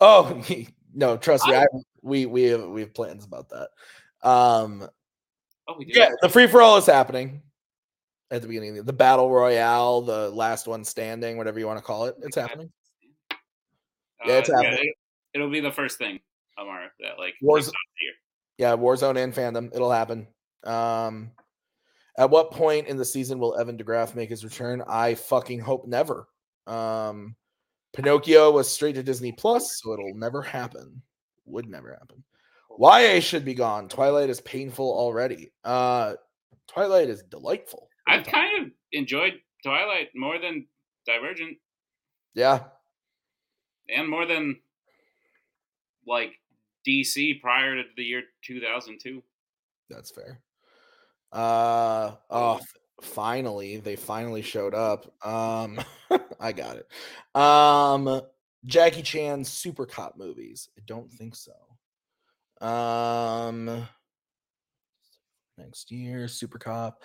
Oh no, trust me. I, we we have we have plans about that. Um, Oh, we did. yeah, the free for all is happening at the beginning. The battle royale, the last one standing, whatever you want to call it, it's happening. yeah, it's happening. Uh, it, will be the first thing, Amara, that like Wars- kicks off the year. Yeah, Warzone and fandom, it'll happen. Um, at what point in the season will Evan DeGraff make his return? I fucking hope never. Um, Pinocchio was straight to Disney Plus, so it'll never happen. Would never happen. YA should be gone. Twilight is painful already. Uh, Twilight is delightful. I've kind of enjoyed Twilight more than Divergent Yeah, and more than like DC prior to the year 2002. that's fair. Uh oh, finally, they finally showed up. Um, I got it. Um, Jackie Chan Super Cop movies. I don't think so. Um, next year Super Cop.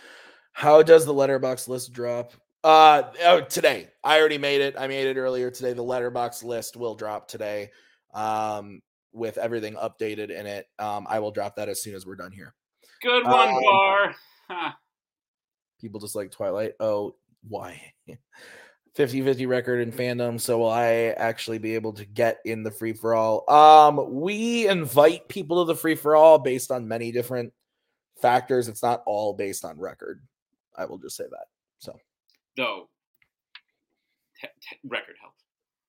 How does the Letterboxd list drop? Uh, oh, today. I already made it. I made it earlier today. The Letterboxd list will drop today. Um, with everything updated in it. Um, I will drop that as soon as we're done here. Good one, Um, Bar. People just like Twilight. Oh, why? 50 50 record in fandom. So will I actually be able to get in the free for all? Um, we invite people to the free for all based on many different factors. It's not all based on record. I will just say that. So Though te- te- record helps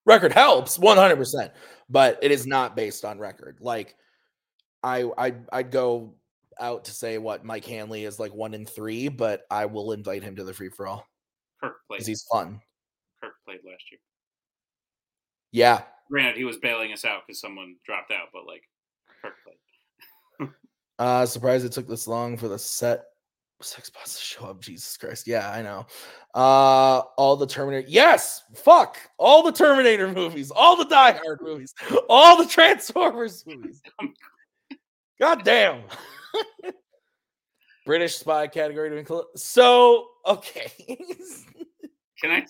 record helps 100%, but it is not based on record. Like I I I'd go out to say what Mike Hanley is like one in three, but I will invite him to the free for all Kirk played. because he's fun. Kirk played last year. Yeah, Granted, he was bailing us out because someone dropped out, but like Kirk played. Uh surprised it took this long for the set six bots to show up. Jesus Christ. Yeah, I know. Uh all the Terminator. Yes, fuck. All the Terminator movies, all the Die Hard movies, all the Transformers movies. God damn. British spy category to include. So okay, Can I?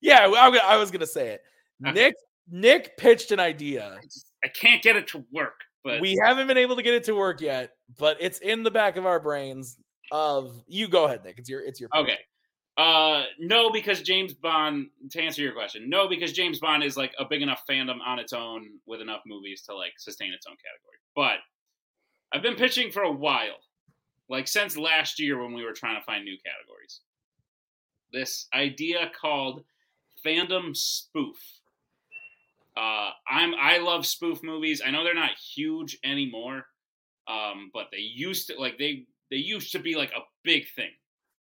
yeah, I, was gonna- I was gonna say it. Okay. Nick Nick pitched an idea. I, just, I can't get it to work. But We haven't been able to get it to work yet, but it's in the back of our brains. Of you go ahead, Nick. It's your it's your pick. Okay. Uh, no, because James Bond. To answer your question, no, because James Bond is like a big enough fandom on its own with enough movies to like sustain its own category. But I've been pitching for a while, like since last year when we were trying to find new categories. This idea called fandom spoof. Uh, I'm I love spoof movies. I know they're not huge anymore, um, but they used to like they they used to be like a big thing.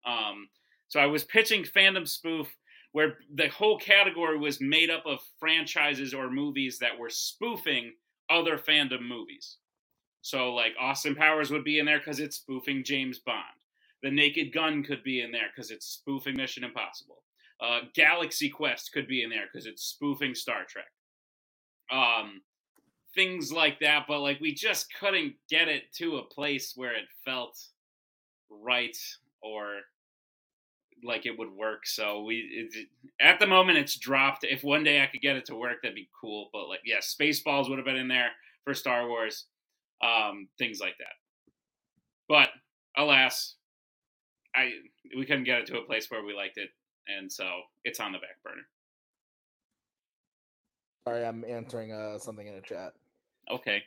Um, so I was pitching fandom spoof, where the whole category was made up of franchises or movies that were spoofing other fandom movies. So like Austin Powers would be in there because it's spoofing James Bond. The Naked Gun could be in there because it's spoofing Mission Impossible. Uh, Galaxy Quest could be in there because it's spoofing Star Trek. Um, things like that, but like we just couldn't get it to a place where it felt right or like it would work. So we it, at the moment it's dropped. If one day I could get it to work, that'd be cool. But like, yeah, Spaceballs would have been in there for Star Wars, um, things like that. But alas, I we couldn't get it to a place where we liked it, and so it's on the back burner. Sorry, I'm answering uh, something in a chat. Okay,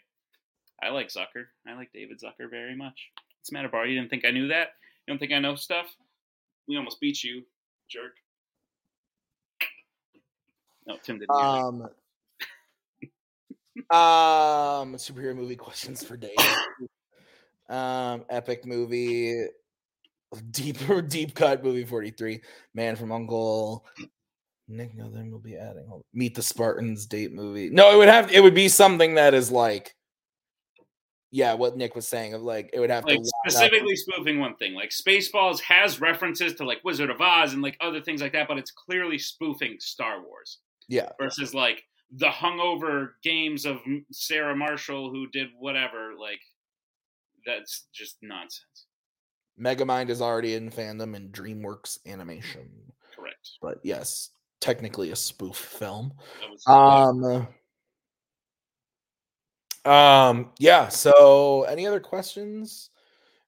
I like Zucker. I like David Zucker very much. It's the matter, Bar? You didn't think I knew that? You don't think I know stuff? We almost beat you, jerk. No, Tim didn't. Um, um, superhero movie questions for Dave. um, epic movie, deep deep cut movie forty three. Man from Uncle. Nick, no, then we'll be adding. Meet the Spartans date movie. No, it would have. It would be something that is like, yeah, what Nick was saying of like it would have like to line up- specifically spoofing one thing. Like Spaceballs has references to like Wizard of Oz and like other things like that, but it's clearly spoofing Star Wars Yeah, versus like the hungover games of Sarah Marshall who did whatever. Like that's just nonsense. Megamind is already in fandom and DreamWorks Animation, Correct. but yes, technically a spoof film. Um. Um. Yeah. So, any other questions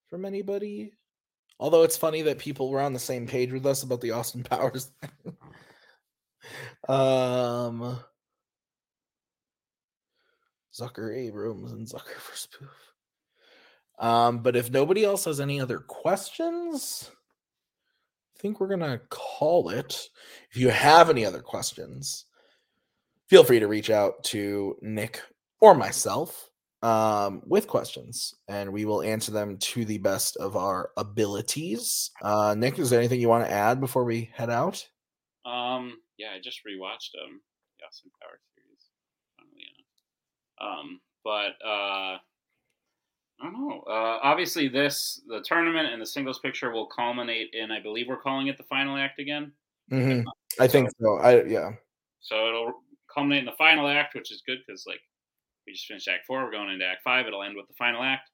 from anybody? Although it's funny that people were on the same page with us about the Austin Powers. thing. um. Zucker Abrahams and Zucker for spoof. Um, but if nobody else has any other questions, I think we're gonna call it. If you have any other questions, feel free to reach out to Nick or myself um, with questions, and we will answer them to the best of our abilities. Uh, Nick, is there anything you want to add before we head out? Um, yeah, I just rewatched um the Austin Powers. Um, but uh, I don't know. Uh, obviously, this the tournament and the singles picture will culminate in. I believe we're calling it the final act again. Mhm. I think so. I yeah. So it'll culminate in the final act, which is good because like we just finished Act Four, we're going into Act Five. It'll end with the final act.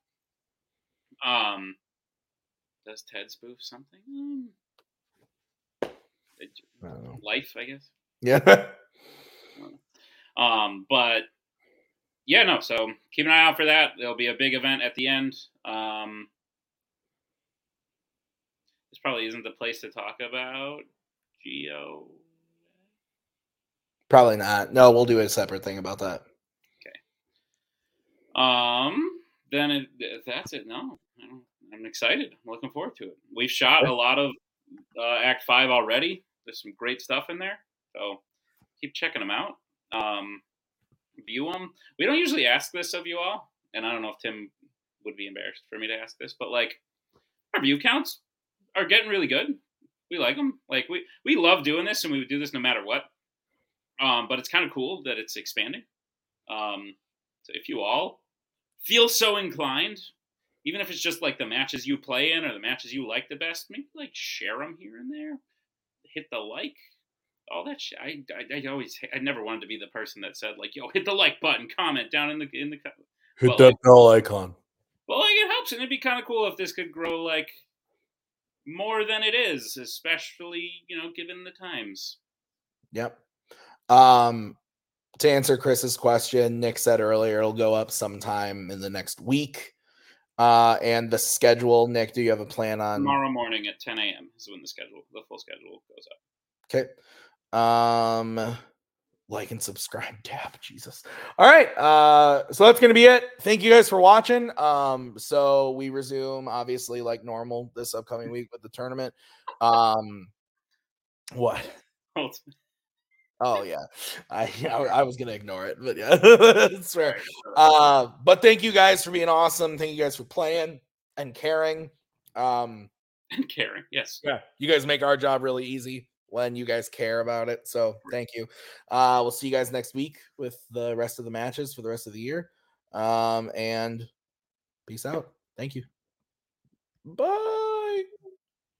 Um, does Ted spoof something? Um, I life, I guess. Yeah. Um, but yeah, no. So keep an eye out for that. There'll be a big event at the end. Um, this probably isn't the place to talk about Geo. Probably not. No, we'll do a separate thing about that. Okay. Um, then it, that's it. No, I'm excited. I'm looking forward to it. We've shot a lot of uh, Act Five already. There's some great stuff in there, so keep checking them out. Um, view them. We don't usually ask this of you all, and I don't know if Tim would be embarrassed for me to ask this, but like our view counts are getting really good. We like them. Like we we love doing this, and we would do this no matter what. Um, but it's kind of cool that it's expanding. Um, so if you all feel so inclined, even if it's just like the matches you play in or the matches you like the best, maybe like share them here and there. Hit the like, all that shit. I, I, I always, I never wanted to be the person that said like, "Yo, hit the like button, comment down in the in the." Hit Well, that bell icon. Well, like it helps, and it'd be kind of cool if this could grow like more than it is, especially you know given the times. Yep. Um, to answer Chris's question, Nick said earlier it'll go up sometime in the next week. Uh, and the schedule, Nick, do you have a plan on? Tomorrow morning at 10 a.m. is when the schedule, the full schedule goes up. Okay. Um, like and subscribe. Tab jesus. All right uh so that's gonna be it. Thank you guys for watching. Um so we resume obviously like normal this upcoming week with the tournament. Um what? Oh yeah. I i, I was gonna ignore it but yeah that's fair uh but thank you guys for being awesome. Thank you guys for playing and caring. Um and caring yes. Yeah you guys make our job really easy when you guys care about it. So thank you. Uh, we'll see you guys next week with the rest of the matches for the rest of the year. Um, and peace out. Thank you. Bye.